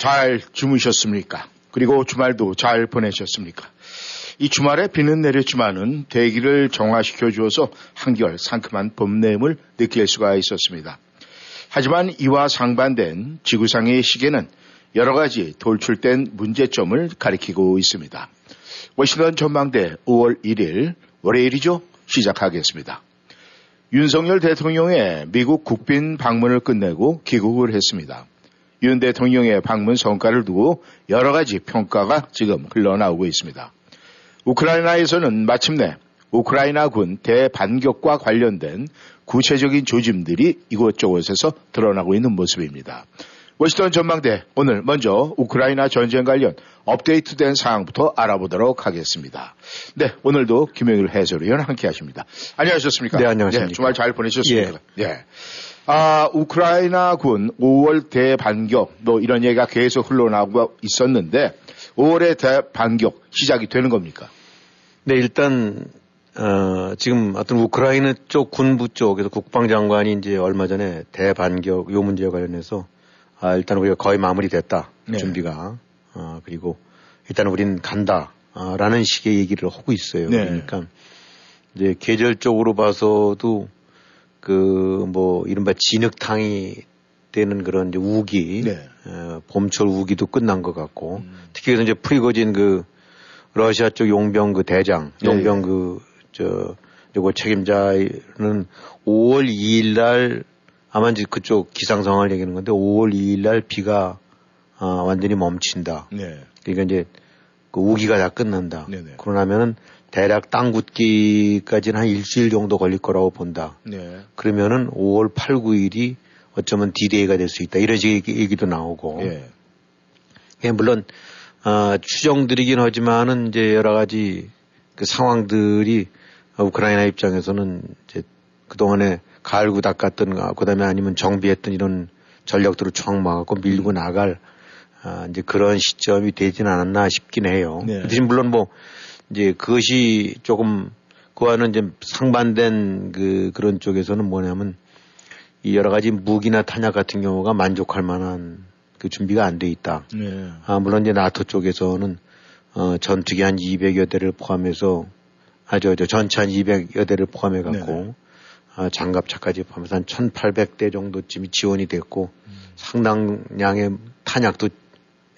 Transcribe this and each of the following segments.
잘 주무셨습니까? 그리고 주말도 잘 보내셨습니까? 이 주말에 비는 내렸지만은 대기를 정화시켜 주어서 한결 상큼한 봄내음을 느낄 수가 있었습니다. 하지만 이와 상반된 지구상의 시계는 여러 가지 돌출된 문제점을 가리키고 있습니다. 워싱턴 전망대 5월 1일 월요일이죠? 시작하겠습니다. 윤석열 대통령의 미국 국빈 방문을 끝내고 귀국을 했습니다. 윤 대통령의 방문 성과를 두고 여러 가지 평가가 지금 흘러나오고 있습니다. 우크라이나에서는 마침내 우크라이나군 대반격과 관련된 구체적인 조짐들이 이곳저곳에서 드러나고 있는 모습입니다. 워싱턴 전망대 오늘 먼저 우크라이나 전쟁 관련 업데이트된 사항부터 알아보도록 하겠습니다. 네, 오늘도 김영일 해설위원 함께 하십니다. 안녕하셨습니까? 네, 안녕하십니까. 네, 주말 잘 보내셨습니까? 예. 네. 아, 우크라이나군 5월 대반격 뭐 이런 얘기가 계속 흘러나오고 있었는데 5월의 대반격 시작이 되는 겁니까? 네, 일단 어, 지금 어떤 우크라이나 쪽 군부 쪽에서 국방장관이 이제 얼마 전에 대반격 요 문제와 관련해서 아, 일단 우리가 거의 마무리됐다. 네. 준비가. 아, 그리고 일단 우리는 간다. 아, 라는 식의 얘기를 하고 있어요. 네. 그러니까 이제 계절적으로 봐서도 그 뭐 이른바 진흙탕이 되는 그런 이제 우기, 네. 어, 봄철 우기도 끝난 것 같고 음. 특히 이제 프리고진 그 러시아 쪽 용병 그 대장, 네. 용병 그저 요거 책임자는 5월 2일 날 아마 이제 그쪽 기상 상황을 얘기하는 건데 5월 2일 날 비가 아, 완전히 멈춘다. 네. 그러니까 이제 그 우기가 다 끝난다. 네네. 그러나면은 대략 땅 굳기까지는 한 일주일 정도 걸릴 거라고 본다. 네. 그러면은 5월 8, 9일이 어쩌면 디데이가 될 수 있다. 이런 식의 얘기도 나오고. 예. 예, 물론, 어, 추정들이긴 하지만은 이제 여러 가지 그 상황들이 우크라이나 입장에서는 이제 그동안에 갈구 닦았던, 아, 그 다음에 아니면 정비했던 이런 전력들을 총 막았고 밀고 나갈, 아, 이제 그런 시점이 되지는 않았나 싶긴 해요. 네. 대신 물론 뭐, 이제 그것이 조금, 그와는 이제 상반된 그, 그런 쪽에서는 뭐냐면 이 여러 가지 무기나 탄약 같은 경우가 만족할 만한 그 준비가 안 돼 있다. 네. 아, 물론 이제 나토 쪽에서는 어, 전투기 한 200여 대를 포함해서 아저 저 전차 한 200여 대를 포함해 갖고 네. 아, 장갑차까지 포함해서 한 1,800대 정도쯤이 지원이 됐고 음. 상당량의 탄약도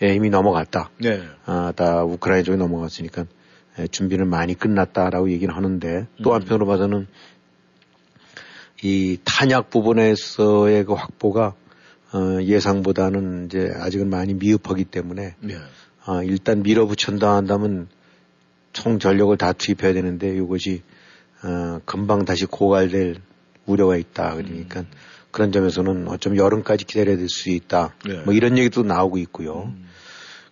이미 넘어갔다. 네. 아, 다 우크라이나 쪽에 넘어갔으니까 예, 준비는 많이 끝났다라고 얘기를 하는데 또 음. 한편으로 봐서는 이 탄약 부분에서의 그 확보가 어, 예상보다는 이제 아직은 많이 미흡하기 때문에 네. 어, 일단 밀어붙인다 한다면 총 전력을 다 투입해야 되는데 이것이 어, 금방 다시 고갈될 우려가 있다. 그러니까 음. 그런 점에서는 어쩜 여름까지 기다려야 될 수 있다. 네. 뭐 이런 얘기도 나오고 있고요. 음.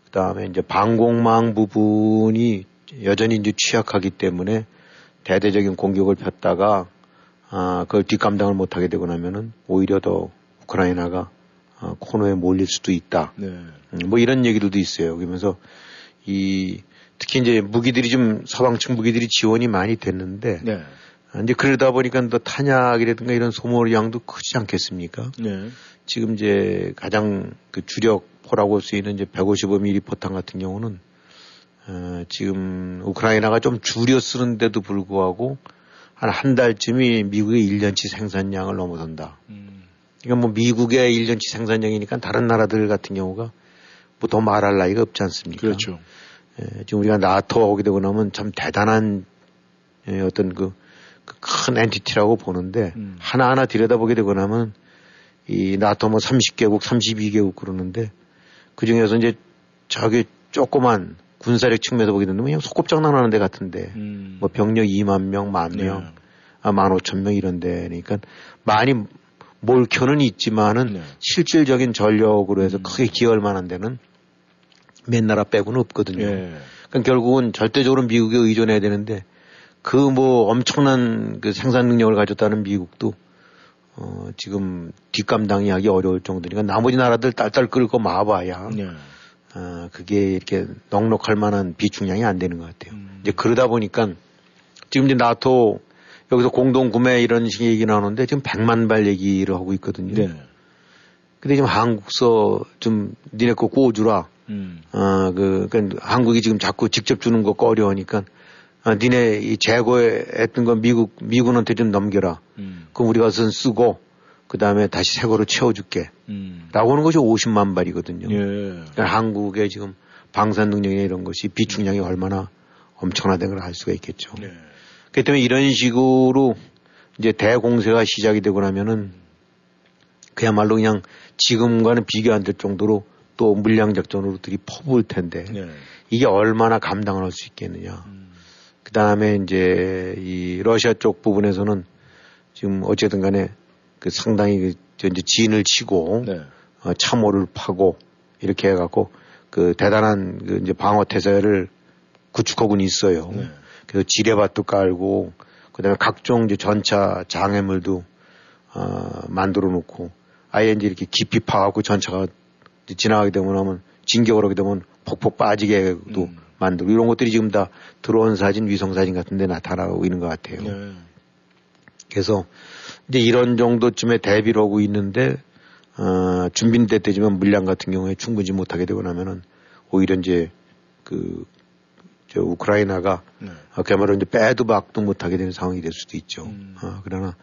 그 다음에 이제 방공망 부분이 여전히 이제 취약하기 때문에 대대적인 공격을 폈다가 아, 그걸 뒷감당을 못하게 되고 나면은 오히려 더 우크라이나가 어, 코너에 몰릴 수도 있다. 네. 음, 뭐 이런 얘기들도 있어요. 그러면서 이 특히 이제 무기들이 좀 서방 측 무기들이 지원이 많이 됐는데 네. 아, 이제 그러다 보니까 또 탄약이라든가 이런 소모 양도 크지 않겠습니까? 네. 지금 이제 가장 그 주력 포라고 쓰이는 이제 155mm 포탄 같은 경우는 어, 지금 우크라이나가 좀 줄여 쓰는데도 불구하고 한 한 달쯤이 미국의 1년치 생산량을 넘어선다. 음. 그러니까 뭐 미국의 1년치 생산량이니까 다른 나라들 같은 경우가 뭐 더 말할 나위가 없지 않습니까? 그렇죠. 예, 지금 우리가 나토 오게 되고 나면 참 대단한 예, 어떤 그, 그 큰 엔티티라고 보는데 음. 하나하나 들여다보게 되고 나면 이 나토 뭐 30개국, 32개국 그러는데 그 중에서 이제 저기 조그만 군사력 측면에서 보게 된다면 그냥 소꿉장난 하는 데 같은데 음. 뭐 병력 2만 명, 만 명, 네. 아, 1만 5천 명 이런 데 그러니까 많이 몰켜는 있지만은 네. 실질적인 전력으로 해서 음. 크게 기여할 만한 데는 몇 나라 빼고는 없거든요. 예. 그러니까 결국은 절대적으로 미국에 의존해야 되는데 그 뭐 엄청난 그 생산 능력을 가졌다는 미국도 어 지금 뒷감당이 하기 어려울 정도니까 나머지 나라들 딸딸 끌고 마봐야 예. 어 그게 이렇게 넉넉할 만한 비중량이 안 되는 것 같아요. 음. 이제 그러다 보니까 지금 이제 나토 여기서 공동 구매 이런 식의 얘기 나오는데 지금 100만 발 얘기를 하고 있거든요. 네. 근데 지금 한국서 좀 니네 거 구워주라. 음. 어, 그, 그, 한국이 지금 자꾸 직접 주는 거 꺼려하니까, 아, 니네 이 재고했던 거 미국, 미군한테 좀 넘겨라. 음. 그럼 우리가 선 쓰고, 그 다음에 다시 새 거로 채워줄게. 음. 라고 하는 것이 50만 발이거든요. 예. 그러니까 한국의 지금 방산 능력이나 이런 것이 비축량이 얼마나 엄청나다는 걸 알 수가 있겠죠. 예. 그렇기 때문에 이런 식으로 이제 대공세가 시작이 되고 나면은 그야말로 그냥 지금과는 비교 안 될 정도로 또 물량 작전으로 들이 퍼부을 텐데 네. 이게 얼마나 감당을 할 수 있겠느냐. 음. 그 다음에 이제 이 러시아 쪽 부분에서는 지금 어쨌든 간에 그 상당히 그 이제 진을 치고 네. 어, 참호를 파고 이렇게 해갖고 그 대단한 그 이제 방어 태세를 구축하고는 있어요. 네. 그래서 지뢰밭도 깔고 그다음에 각종 이제 전차 장애물도 어, 만들어 놓고 아예 이제 이렇게 깊이 파갖고 전차가 지나가게 되면 하면 진격을 하게 되면 폭폭 빠지게도 음. 만들고 이런 것들이 지금 다 드론 사진, 위성 사진 같은 데 나타나고 있는 것 같아요. 네. 그래서 이제 이런 정도쯤에 대비를 하고 있는데 어, 준비는 됐지만 물량 같은 경우에 충분히 못하게 되고 나면은 오히려 이제 그, 저 우크라이나가 네. 어, 그야말로 이제 빼도 박도 못하게 되는 상황이 될 수도 있죠. 음. 어, 그러나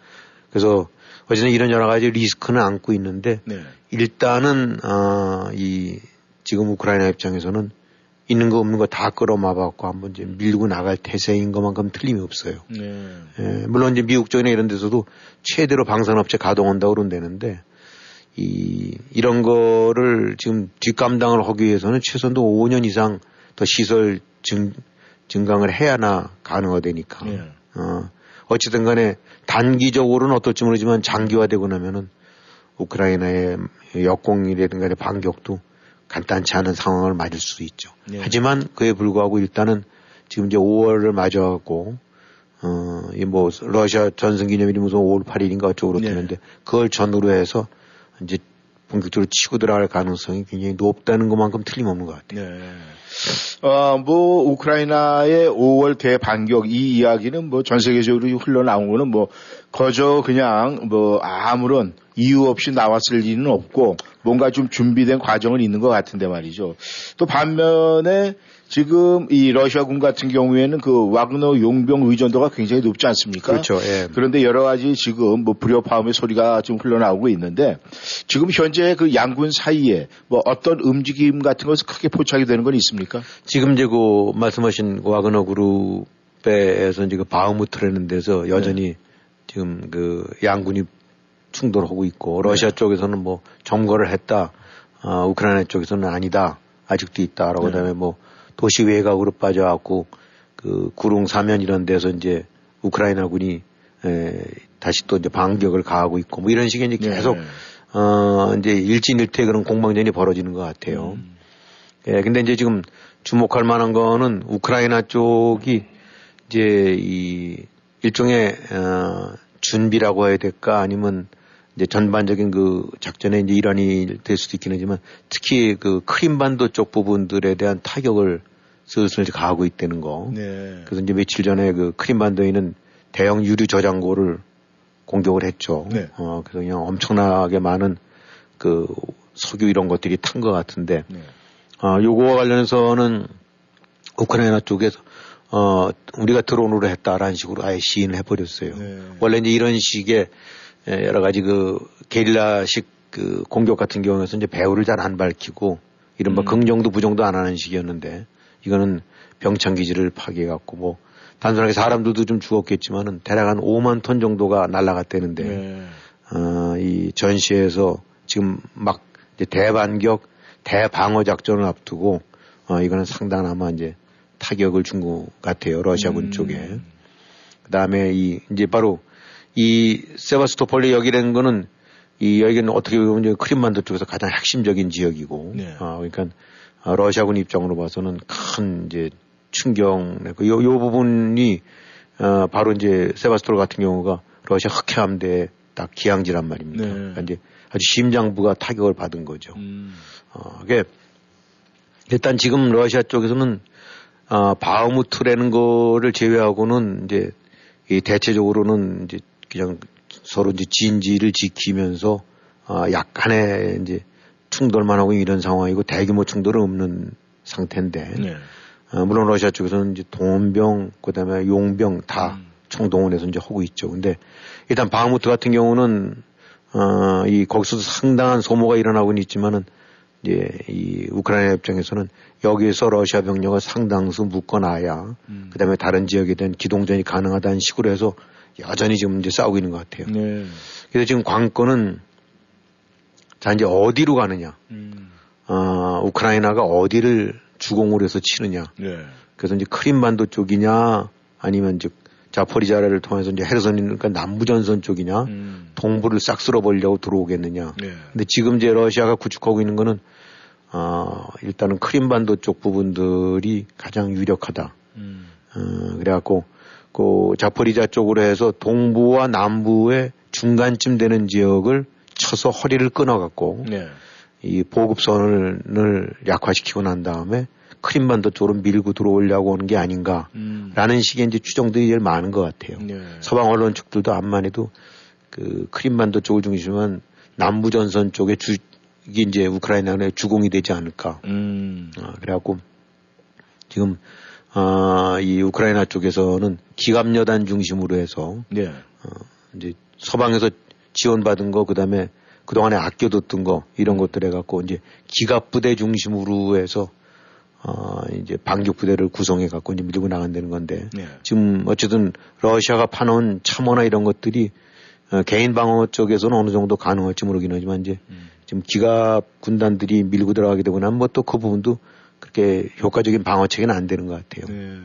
그래서 어쨌든 이런 여러 가지 리스크는 안고 있는데 네. 일단은 어, 이 지금 우크라이나 입장에서는 있는 거 없는 거 다 끌어마갖고 한번 이제 밀고 나갈 태세인 것만큼 틀림이 없어요. 네. 예, 물론 이제 미국 쪽이나 이런 데서도 최대로 방산업체 가동한다고 그런다는데 이 이런 거를 지금 뒷감당을 하기 위해서는 최소한도 5년 이상 더 시설 증 증강을 해야나 가능하되니까. 네. 어, 어쨌든 간에 단기적으로는 어떨지 모르지만 장기화되고 나면은 우크라이나의 역공이라든가 반격도 간단치 않은 상황을 맞을 수도 있죠. 네. 하지만 그에 불구하고 일단은 지금 이제 5월을 맞아갖고 어, 이뭐 러시아 전승 기념일이 무슨 5월 8일인가 어쩌고 그렇다는데 네. 그걸 전후로 해서 이제 본격적으로 치고 들어갈 가능성이 굉장히 높다는 것만큼 틀림없는 것 같아요. 네. 어, 뭐, 우크라이나의 5월 대반격 이 이야기는 뭐 전 세계적으로 흘러나온 거는 뭐, 거저 그냥 뭐 아무런 이유 없이 나왔을 리는 없고 뭔가 좀 준비된 과정은 있는 것 같은데 말이죠. 또 반면에 지금 이 러시아군 같은 경우에는 그 와그너 용병 의존도가 굉장히 높지 않습니까? 그렇죠. 예. 그런데 여러 가지 지금 뭐 불협화음의 소리가 좀 흘러나오고 있는데 지금 현재 그 양군 사이에 뭐 어떤 움직임 같은 것을 크게 포착이 되는 건 있습니까? 지금 이제 그 말씀하신 그 와그너 그룹에서 이제 그 바흐무트라는 데서 여전히 네. 지금 그 양군이 충돌하고 있고 러시아 네. 쪽에서는 뭐 점거를 했다. 어, 우크라이나 쪽에서는 아니다. 아직도 있다 라고 네. 그다음에 뭐 도시 외곽으로 빠져갖고 그 구릉 사면 이런 데서 이제 우크라이나군이 에, 다시 또 이제 반격을 가하고 있고 뭐 이런 식의 이제 네. 계속 네. 어 이제 일진일퇴 그런 공방전이 벌어지는 것 같아요. 음. 예, 근데 이제 지금 주목할 만한 거는 우크라이나 쪽이 이제 이 일종의 어 준비라고 해야 될까 아니면 이제 전반적인 그 작전에 이제 일환이 될 수도 있긴 하지만 특히 그 크림반도 쪽 부분들에 대한 타격을 슬슬 가하고 있다는 거. 네. 그래서 이제 며칠 전에 그 크림반도에 있는 대형 유류 저장고를 공격을 했죠. 네. 어, 그래서 그냥 엄청나게 많은 그 석유 이런 것들이 탄 것 같은데, 네. 어, 요거와 관련해서는 우크라이나 쪽에서 어, 우리가 드론으로 했다라는 식으로 아예 시인을 해버렸어요. 네. 원래 이제 이런 식의 예, 여러 가지 그 게릴라식 그 공격 같은 경우에서 이제 배후를 잘 안 밝히고 이른바 음. 긍정도 부정도 안 하는 식이었는데 이거는 병창 기지를 파괴해갖고 뭐 단순하게 사람들도 좀 죽었겠지만은 대략 한 5만 톤 정도가 날라갔다는데 네. 어, 이 전시에서 지금 막 이제 대반격 대방어 작전을 앞두고 어, 이거는 상당한 이제 타격을 준 것 같아요 러시아군 음. 쪽에 그 다음에 이 이제 바로 이 세바스토폴리 여기라는 거는 이 여기는 어떻게 보면 크림반도 쪽에서 가장 핵심적인 지역이고, 네. 어, 그러니까 아, 러시아군 입장으로 봐서는 큰 이제 충격, 그 요, 요 부분이 어, 바로 이제 세바스토르 같은 경우가 러시아 흑해함대 딱 기항지란 말입니다. 네. 그러니까 이제 아주 심장부가 타격을 받은 거죠. 음. 어, 그게 일단 지금 러시아 쪽에서는 어, 바흐무트라는 거를 제외하고는 이제 이 대체적으로는 이제 그냥 서로 이제 진지를 지키면서 어, 약간의 이제 충돌만 하고 이런 상황이고 대규모 충돌은 없는 상태인데 네. 어, 물론 러시아 쪽에서는 이제 동원병 그다음에 용병 다 음. 총동원해서 이제 하고 있죠. 근데 일단 바흐무트 같은 경우는 어, 이 거기서도 상당한 소모가 일어나고는 있지만은 이제 이 우크라이나 입장에서는 여기에서 러시아 병력을 상당수 묶어놔야 음. 그다음에 다른 지역에 대한 기동전이 가능하다는 식으로 해서 여전히 지금 이제 싸우고 있는 것 같아요. 네. 그래서 지금 관건은 자 이제 어디로 가느냐. 음. 어, 우크라이나가 어디를 주공으로 해서 치느냐. 네. 그래서 이제 크림반도 쪽이냐 아니면 즉 자포리자를 통해서 이제 헤르선이니까 그러니까 남부전선 쪽이냐 음. 동부를 싹 쓸어버리려고 들어오겠느냐. 네. 근데 지금 이제 러시아가 구축하고 있는 거는 어, 일단은 크림반도 쪽 부분들이 가장 유력하다. 음. 어, 그래갖고 그 자포리자 쪽으로 해서 동부와 남부의 중간쯤 되는 지역을 쳐서 허리를 끊어갖고 네. 이 보급선을 약화시키고 난 다음에 크림반도 쪽으로 밀고 들어오려고 하는 게 아닌가라는 음. 식의 이제 추정들이 제일 많은 것 같아요. 네. 서방 언론 측들도 암만 해도 그 크림반도 쪽을 중심한 남부 전선 쪽에 주 이게 이제 우크라이나의 주공이 되지 않을까. 음. 아, 그래갖고 지금 아, 이 우크라이나 쪽에서는 기갑 여단 중심으로 해서 네. 어, 이제 서방에서 지원받은 거 그다음에 그동안에 아껴뒀던 거 이런 것들 해갖고 이제 기갑 부대 중심으로 해서 어, 이제 반격 부대를 구성해 갖고 이제 밀고 나간다는 건데 네. 지금 어쨌든 러시아가 파놓은 참호나 이런 것들이 어, 개인 방어 쪽에서는 어느 정도 가능할지 모르긴 하지만 이제 음. 지금 기갑 군단들이 밀고 들어가게 되고 나면 뭐 또 그 부분도 그렇게 효과적인 방어 체계는 안 되는 것 같아요. 네.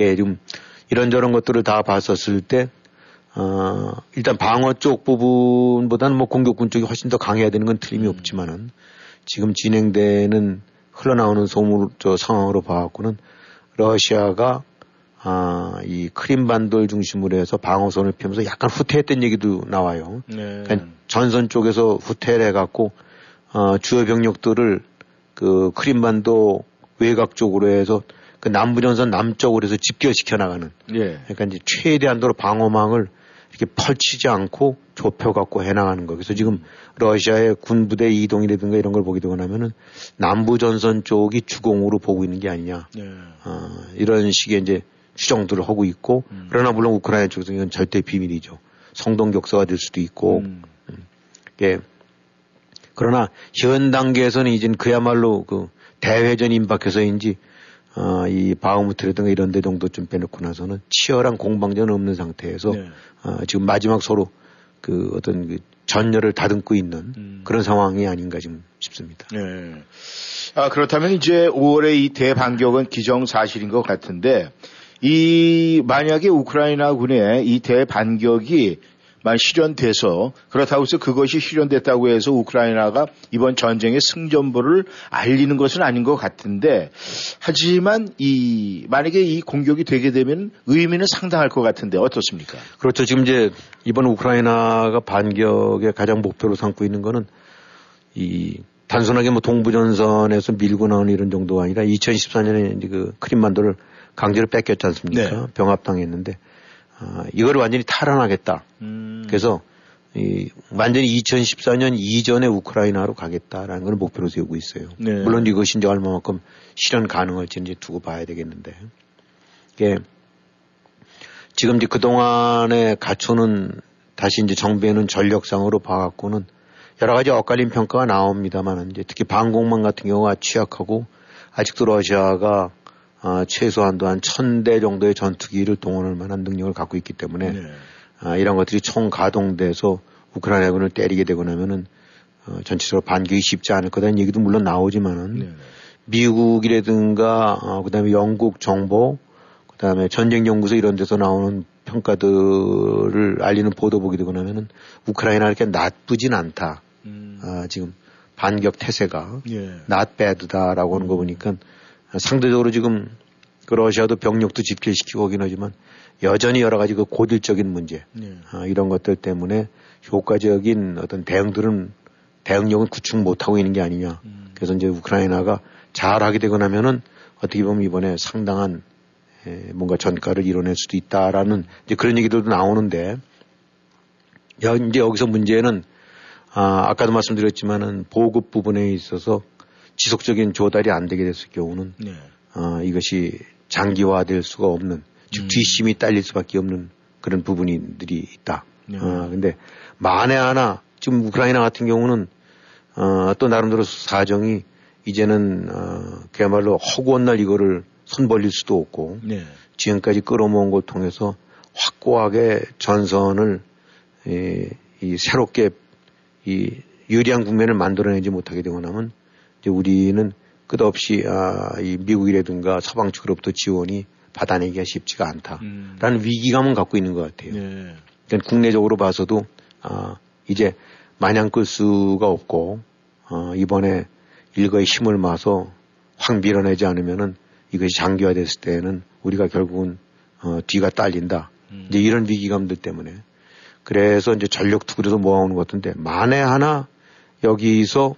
예, 좀 이런저런 것들을 다 봤었을 때 어, 일단 방어 쪽 부분보다는 뭐 공격군 쪽이 훨씬 더 강해야 되는 건 틀림이 음. 없지만은 지금 진행되는 흘러나오는 소문 저 상황으로 봐갖고는 러시아가 아, 이 크림반도를 중심으로 해서 방어선을 펴면서 약간 후퇴했던 얘기도 나와요. 네. 그러니까 전선 쪽에서 후퇴를 해갖고 어, 주요 병력들을 그 크림반도 외곽 쪽으로 해서 그 남부전선 남쪽으로 해서 집결시켜 나가는. 예. 그러니까 이제 최대한도로 방어망을 이렇게 펼치지 않고 좁혀갖고 해나가는 거. 그래서 지금 러시아의 군부대 이동이라든가 이런 걸 보게 되고 나면은 남부 전선 쪽이 주공으로 보고 있는 게 아니냐. 네. 어, 이런 식의 이제 추정들을 하고 있고, 음. 그러나 물론 우크라이나 쪽에서는 이건 절대 비밀이죠. 성동격서가 될 수도 있고, 음. 음. 예. 그러나 현 단계에서는 이젠 그야말로 그 대회전 임박해서인지 어, 이 바흐무트라든가 이런 데 정도 좀 빼놓고 나서는 치열한 공방전은 없는 상태에서 네. 어, 지금 마지막 서로 그 어떤 그 전열을 다듬고 있는 음. 그런 상황이 아닌가 좀 싶습니다. 네. 아, 그렇다면 이제 5월의 이 대반격은 기정사실인 것 같은데 이 만약에 우크라이나 군의 이 대반격이 만 실현돼서 그렇다고 해서 그것이 실현됐다고 해서 우크라이나가 이번 전쟁의 승전보를 알리는 것은 아닌 것 같은데 하지만 이 만약에 이 공격이 되게 되면 의미는 상당할 것 같은데 어떻습니까? 그렇죠. 지금 이제 이번 우크라이나가 반격의 가장 목표로 삼고 있는 거는 이 단순하게 뭐 동부전선에서 밀고 나오는 이런 정도가 아니라 2014년에 이제 그 크림반도를 강제로 뺏겼지 않습니까? 네. 병합당했는데 어, 이걸 완전히 탈환하겠다. 음. 그래서 이 완전히 2014년 이전에 우크라이나로 가겠다라는 걸 목표로 세우고 있어요. 네. 물론 이것이 이제 얼마만큼 실현 가능할지 이제 두고 봐야 되겠는데. 이게 지금 이제 그동안에 갖추는 다시 이제 정비에는 전력상으로 봐갖고는 여러 가지 엇갈린 평가가 나옵니다만 이제 특히 방공망 같은 경우가 취약하고 아직도 러시아가 어, 최소한도 한 천 대 정도의 전투기를 동원할 만한 능력을 갖고 있기 때문에 네. 어, 이런 것들이 총 가동돼서 우크라이나 군을 때리게 되고 나면은 어, 전체적으로 반격이 쉽지 않을 거다는 얘기도 물론 나오지만은 네. 미국이라든가 어, 그다음에 영국 정보 그다음에 전쟁 연구소 이런 데서 나오는 평가들을 알리는 보도 보게 되고 나면은 우크라이나 이렇게 나쁘진 않다. 음. 아, 지금 반격 태세가 예. not bad다라고 하는 거 보니까 상대적으로 지금 그 러시아도 병력도 집결시키고 오긴 하지만 여전히 여러 가지 그 고질적인 문제 예. 아, 이런 것들 때문에 효과적인 어떤 대응들은 대응력은 구축 못하고 있는 게 아니냐. 음. 그래서 이제 우크라이나가 잘하게 되고 나면은 어떻게 보면 이번에 상당한 에, 뭔가 전가를 이뤄낼 수도 있다라는 이제 그런 얘기들도 나오는데 야, 이제 여기서 문제는 아, 아까도 말씀드렸지만은 보급 부분에 있어서 지속적인 조달이 안 되게 됐을 경우는 네. 아, 이것이 장기화될 수가 없는 즉 음. 뒷심이 딸릴 수밖에 없는 그런 부분들이 있다. 네. 아, 근데 만에 하나 지금 우크라이나 같은 경우는 어, 또 나름대로 사정이 이제는 어, 그야말로 허구한 날 이거를 손 벌릴 수도 없고 네. 지금까지 끌어모은 걸 통해서 확고하게 전선을 이, 이 새롭게 이 유리한 국면을 만들어내지 못하게 되고 나면 이제 우리는 끝없이 아, 이 미국이라든가 서방 측으로부터 지원이 받아내기가 쉽지가 않다라는 음. 위기감은 갖고 있는 것 같아요. 네. 그러니까 국내적으로 봐서도 아, 이제 마냥 끌 수가 없고 어, 이번에 일거에 힘을 마서 확 밀어내지 않으면은 이것이 장기화됐을 때는 우리가 결국은 어, 뒤가 딸린다. 음. 이제 이런 위기감들 때문에 그래서 이제 전력 투구에서 모아오는 것 같은데 만에 하나 여기서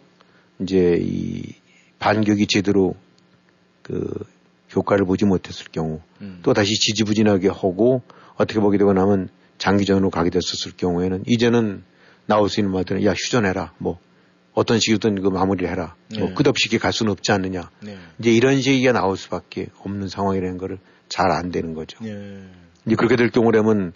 이제 이 반격이 제대로 그 효과를 보지 못했을 경우 음. 또 다시 지지부진하게 하고 어떻게 보게 되고 나면 장기전으로 가게 됐었을 경우에는 이제는 나올 수 있는 말들은 야 휴전해라 뭐 어떤 식이든 그 마무리를 해라 뭐 네. 뭐 끝없이 갈 수는 없지 않느냐 네. 이제 이런 얘기가 나올 수밖에 없는 상황이라는 거를 잘 안 되는 거죠. 네. 이제 그렇게 될 경우라면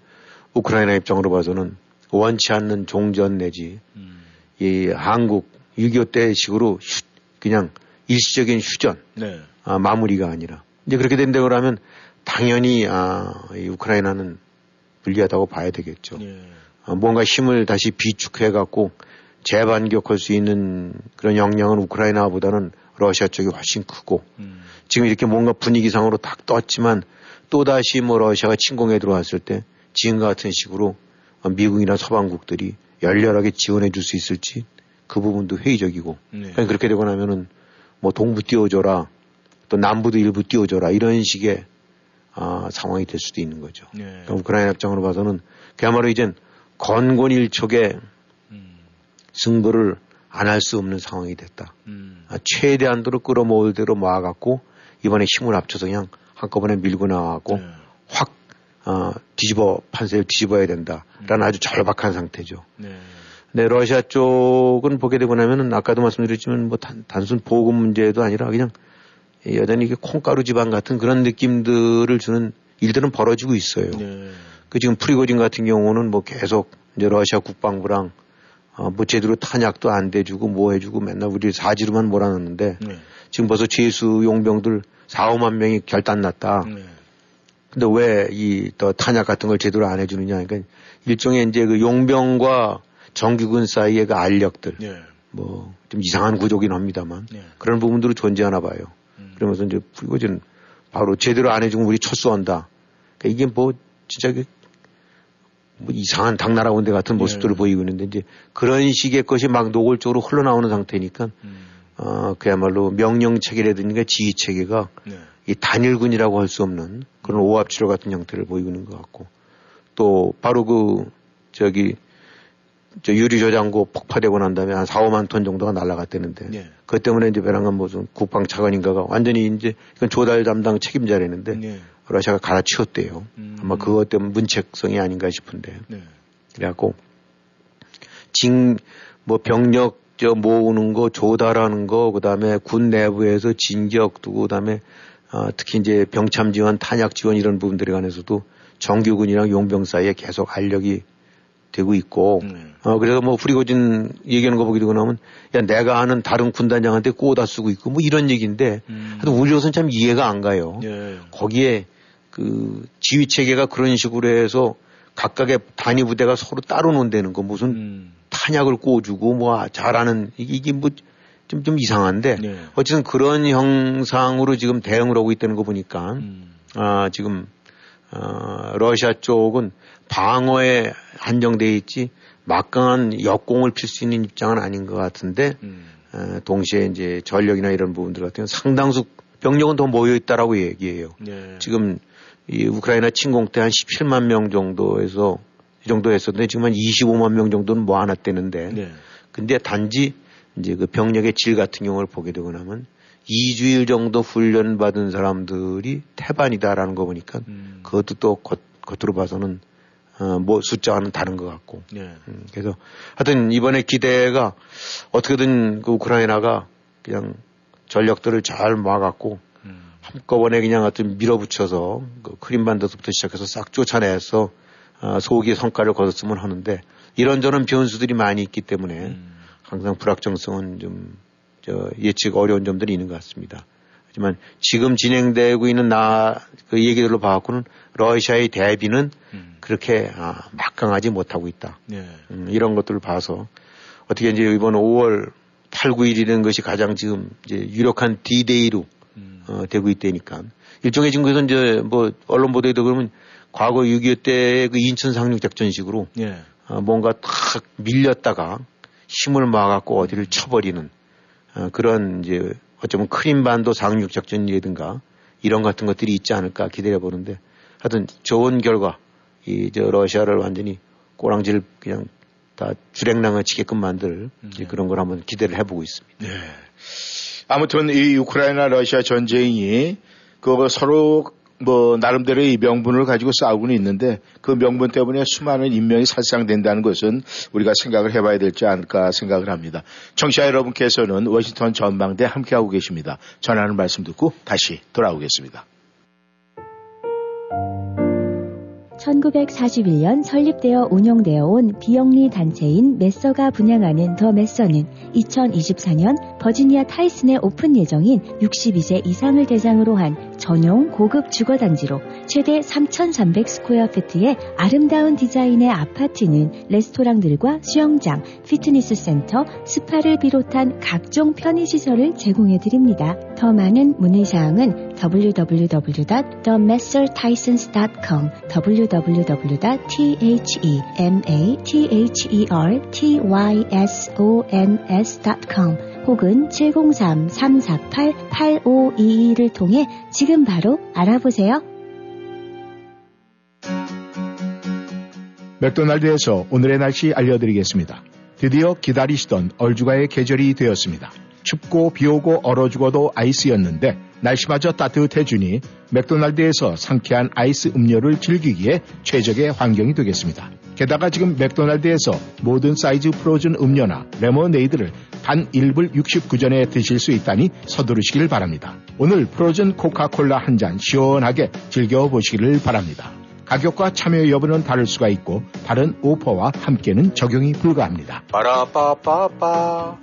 우크라이나 입장으로 봐서는 원치 않는 종전 내지 음. 이 한국 6.25 때 식으로 휴, 그냥 일시적인 휴전 네. 아, 마무리가 아니라 이제 그렇게 된다고 하면 당연히 아, 이 우크라이나는 불리하다고 봐야 되겠죠. 네. 아, 뭔가 힘을 다시 비축해 갖고 재반격할 수 있는 그런 역량은 우크라이나보다는 러시아 쪽이 훨씬 크고 음. 지금 이렇게 뭔가 분위기상으로 딱 떴지만 또다시 뭐 러시아가 침공에 들어왔을 때 지금과 같은 식으로 미국이나 서방국들이 열렬하게 지원해 줄 수 있을지 그 부분도 회의적이고 네. 그렇게 되고 나면은 뭐 동부 띄워줘라 또 남부도 일부 띄워줘라 이런 식의 아, 상황이 될 수도 있는 거죠. 네. 그러니까 우크라이나 입장으로 봐서는 그야말로 이젠 건곤일촉의 음. 승부를 안 할 수 없는 상황이 됐다. 음. 아, 최대한도로 끌어모을 대로 모아갖고 이번에 힘을 합쳐서 그냥 한꺼번에 밀고 나와갖고 네. 확 어, 뒤집어 판세를 뒤집어야 된다라는 음. 아주 절박한 상태죠. 네. 네, 러시아 쪽은 보게 되고 나면은 아까도 말씀드렸지만 뭐 단, 단순 보급 문제도 아니라 그냥 여전히 이게 콩가루 지방 같은 그런 느낌들을 주는 일들은 벌어지고 있어요. 네. 그 지금 프리고진 같은 경우는 뭐 계속 이제 러시아 국방부랑 어, 뭐 제대로 탄약도 안 대주고 뭐 해주고 맨날 우리 사지로만 몰아넣는데 네. 지금 벌써 죄수 용병들 4, 5만 명이 결단 났다. 네. 근데 왜 이 또 탄약 같은 걸 제대로 안 해주느냐. 그러니까 일종의 이제 그 용병과 정규군 사이의 그 알력들. 네. 뭐좀 이상한 구조긴 합니다만 네. 그런 부분들이 존재하나 봐요. 음. 그러면서 이제 프리고진 바로 제대로 안 해주면 우리 철수한다. 그러니까 이게 뭐 진짜 그뭐 이상한 당나라 군대 같은 모습들을 네. 보이고 있는데 이제 그런 식의 것이 막 노골적으로 흘러나오는 상태니까 음. 어, 그야말로 명령 체계라든가 지휘 체계가 네. 이 단일군이라고 할 수 없는 그런 오합치료 같은 형태를 보이고 있는 것 같고 또 바로 그 저기 저 유리 저장고 폭파되고 난 다음에 한 4, 5만 톤 정도가 날라갔다는데 네. 그것 때문에 이제 베랑간 무슨 국방 차관인가가 완전히 이제 이건 조달 담당 책임자라는데 네. 러시아가 갈아치웠대요. 음. 아마 그것 때문에 문책성이 아닌가 싶은데. 네. 그래갖고 징 뭐 병력 저 모으는 거, 조달하는 거, 그 다음에 군 내부에서 진격 두고, 그 다음에 어, 특히 이제 병참 지원, 탄약 지원 이런 부분들에 관해서도 정규군이랑 용병 사이에 계속 알력이 되고 있고, 음. 어, 그래서 뭐 프리고진 얘기하는 거 보게 되고 나면, 야, 내가 아는 다른 군단장한테 꼬다 쓰고 있고, 뭐 이런 얘기인데, 음. 하여튼 우리로서는 참 이해가 안 가요. 예. 거기에 그 지휘 체계가 그런 식으로 해서 각각의 단위 부대가 서로 따로 논다는 거 무슨 음. 탄약을 꽂주고 뭐 잘하는 이게 뭐 좀, 좀 이상한데 네. 어쨌든 그런 형상으로 지금 대응을 하고 있다는 거 보니까 음. 아, 지금 어, 러시아 쪽은 방어에 한정돼 있지 막강한 역공을 필 수 있는 입장은 아닌 것 같은데 음. 어, 동시에 이제 전력이나 이런 부분들 같은 경우 상당수 병력은 더 모여 있다라고 얘기해요. 네. 지금 이 우크라이나 침공 때 한 17만 명 정도에서 이 정도 했었는데 지금 한 25만 명 정도는 모아놨대는데 네. 근데 단지 이제 그 병력의 질 같은 경우를 보게 되고 나면 2주일 정도 훈련 받은 사람들이 태반이다라는 거 보니까 음. 그것도 또 겉, 겉으로 봐서는 어, 뭐 숫자와는 다른 것 같고. 네. 음, 그래서 하여튼 이번에 기대가 어떻게든 그 우크라이나가 그냥 전력들을 잘 모아갖고 음. 한꺼번에 그냥 하여튼 밀어붙여서 그 크림반도서부터 시작해서 싹 쫓아내서 어, 소기의 성과를 거뒀으면 하는데 이런저런 변수들이 많이 있기 때문에 음. 항상 불확정성은 좀 저 예측 어려운 점들이 있는 것 같습니다. 하지만 지금 진행되고 있는 나 그 얘기들로 봐갖고는 러시아의 대비는 음. 그렇게 아, 막강하지 못하고 있다. 네. 음, 이런 것들을 봐서 어떻게 이제 이번 5월 8, 9일이라는 것이 가장 지금 이제 유력한 디데이로 음. 어, 되고 있다니까 일종의 지금 그래서 이제 뭐 언론 보도에도 그러면 과거 6.25때그 인천 상륙 작전식으로 네. 어, 뭔가 탁 밀렸다가 힘을 모아갖고 어디를 쳐버리는 어, 그런 이제 어쩌면 크림반도 상륙 작전이라든가 이런 같은 것들이 있지 않을까 기대해 보는데 하여튼 좋은 결과 이 저 러시아를 완전히 꼬랑지를 그냥 다 주랭랑을 치게끔 만들 네. 그런 걸 한번 기대를 해보고 있습니다. 네. 아무튼 이 우크라이나 러시아 전쟁이 그 서로 뭐 나름대로의 명분을 가지고 싸우고는 있는데 그 명분 때문에 수많은 인명이 살상된다는 것은 우리가 생각을 해봐야 될지 않을까 생각을 합니다. 청취자 여러분께서는 워싱턴 전망대 함께하고 계십니다. 전하는 말씀 듣고 다시 돌아오겠습니다. 1941년 설립되어 운영되어 온 비영리 단체인 메서가 분양하는 더 메서는 2024년 버지니아 타이슨에 오픈 예정인 62세 이상을 대상으로 한 전용 고급 주거단지로 최대 3,300 square feet의 아름다운 디자인의 아파트는 레스토랑들과 수영장, 피트니스 센터, 스파를 비롯한 각종 편의시설을 제공해 드립니다. 더 많은 문의사항은 www.themathertysons.com www.themathertysons.com 혹은 703-348-8522를 통해 지금 바로 알아보세요. 맥도날드에서 오늘의 날씨 알려드리겠습니다. 드디어 기다리시던 얼죽아의 계절이 되었습니다. 춥고 비오고 얼어 죽어도 아이스였는데 날씨마저 따뜻해주니 맥도날드에서 상쾌한 아이스 음료를 즐기기에 최적의 환경이 되겠습니다. 게다가 지금 맥도날드에서 모든 사이즈 frozen 음료나 레모네이드를 단 1불 69전에 드실 수 있다니 서두르시길 바랍니다. 오늘 frozen 코카콜라 한 잔 시원하게 즐겨보시기를 바랍니다. 가격과 참여 여부는 다를 수가 있고 다른 오퍼와 함께는 적용이 불가합니다. 빠라빠빠빠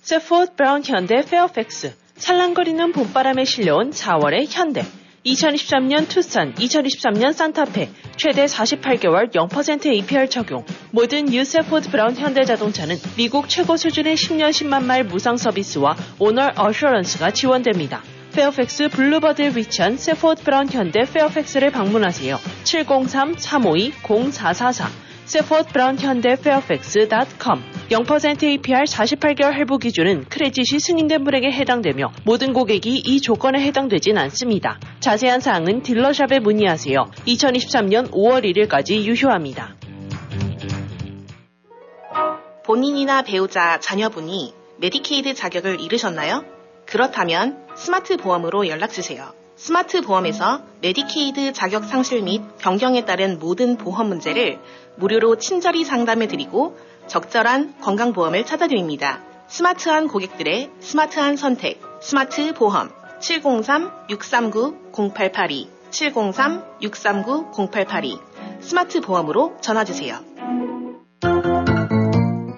세포드 브라운 현대 페어팩스 찰랑거리는 봄바람에 실려온 4월의 현대 2023년 투싼, 2023년 산타페, 최대 48개월 0% APR 적용. 모든 유세포드 브라운 현대자동차는 미국 최고 수준의 10년 10만 마일 무상 서비스와 owner assurance가 지원됩니다. 페어팩스 Boulevard에 위치한 세포드 브라운 현대 페어팩스를 방문하세요. 703-352-0444 세포드 브라운 현대 페어팩스.com 0% APR 48개월 할부 기준은 credit이 승인된 분에게 해당되며 모든 고객이 이 조건에 해당되진 않습니다. 자세한 사항은 딜러 shop에 문의하세요. 2023년 5월 1일까지 유효합니다. 본인이나 배우자, 자녀분이 메디케이드 자격을 잃으셨나요? 그렇다면 스마트 보험으로 연락 주세요. 스마트 보험에서 메디케이드 자격 상실 및 변경에 따른 모든 보험 문제를 무료로 친절히 상담해드리고 적절한 건강보험을 찾아드립니다. 스마트한 고객들의 스마트한 선택, 스마트 보험 703-639-0882 703-639-0882 스마트 보험으로 전화주세요.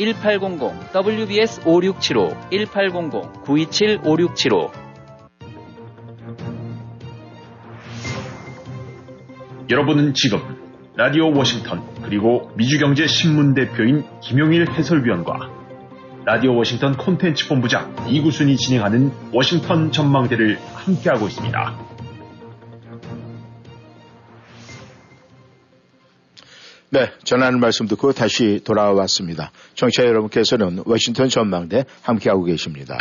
1800 WBS 5675 1800 927 5675 여러분은 지금 라디오 워싱턴 그리고 미주경제 신문 대표인 김용일 해설위원과 라디오 워싱턴 콘텐츠 본부장 이구순이 진행하는 워싱턴 전망대를 함께하고 있습니다. 네, 전하는 말씀 듣고 다시 돌아왔습니다. 청취자 여러분께서는 워싱턴 전망대 함께하고 계십니다.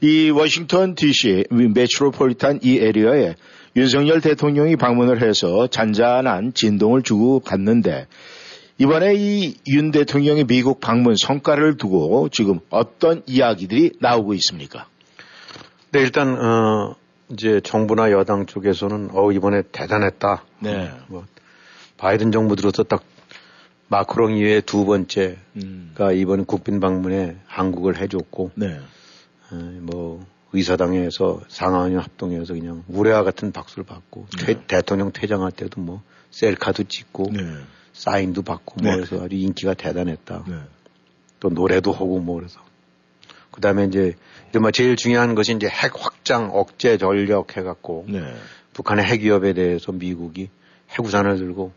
이 워싱턴 DC 메트로폴리탄 이 에리어에 윤석열 대통령이 방문을 해서 잔잔한 진동을 주고 갔는데 이번에 이 윤 대통령의 미국 방문 성과를 두고 지금 어떤 이야기들이 나오고 있습니까? 네, 일단 어 이제 정부나 여당 쪽에서는 어 이번에 대단했다. 네. 뭐 바이든 정부 들어서 딱 마크롱 이후에 두 번째가 음. 이번 국빈 방문에 한국을 해줬고, 네. 어, 뭐 의사당에서 상하원 합동해서 그냥 우레와 같은 박수를 받고 네. 퇴, 대통령 퇴장할 때도 뭐 셀카도 찍고 네. 사인도 받고 뭐 네. 그래서 아주 인기가 대단했다. 네. 또 노래도 하고 뭐 그래서 그다음에 이제 이른바 제일 중요한 것이 이제 핵 확장 억제 전력 해갖고 네. 북한의 핵 위협에 대해서 미국이 핵우산을 들고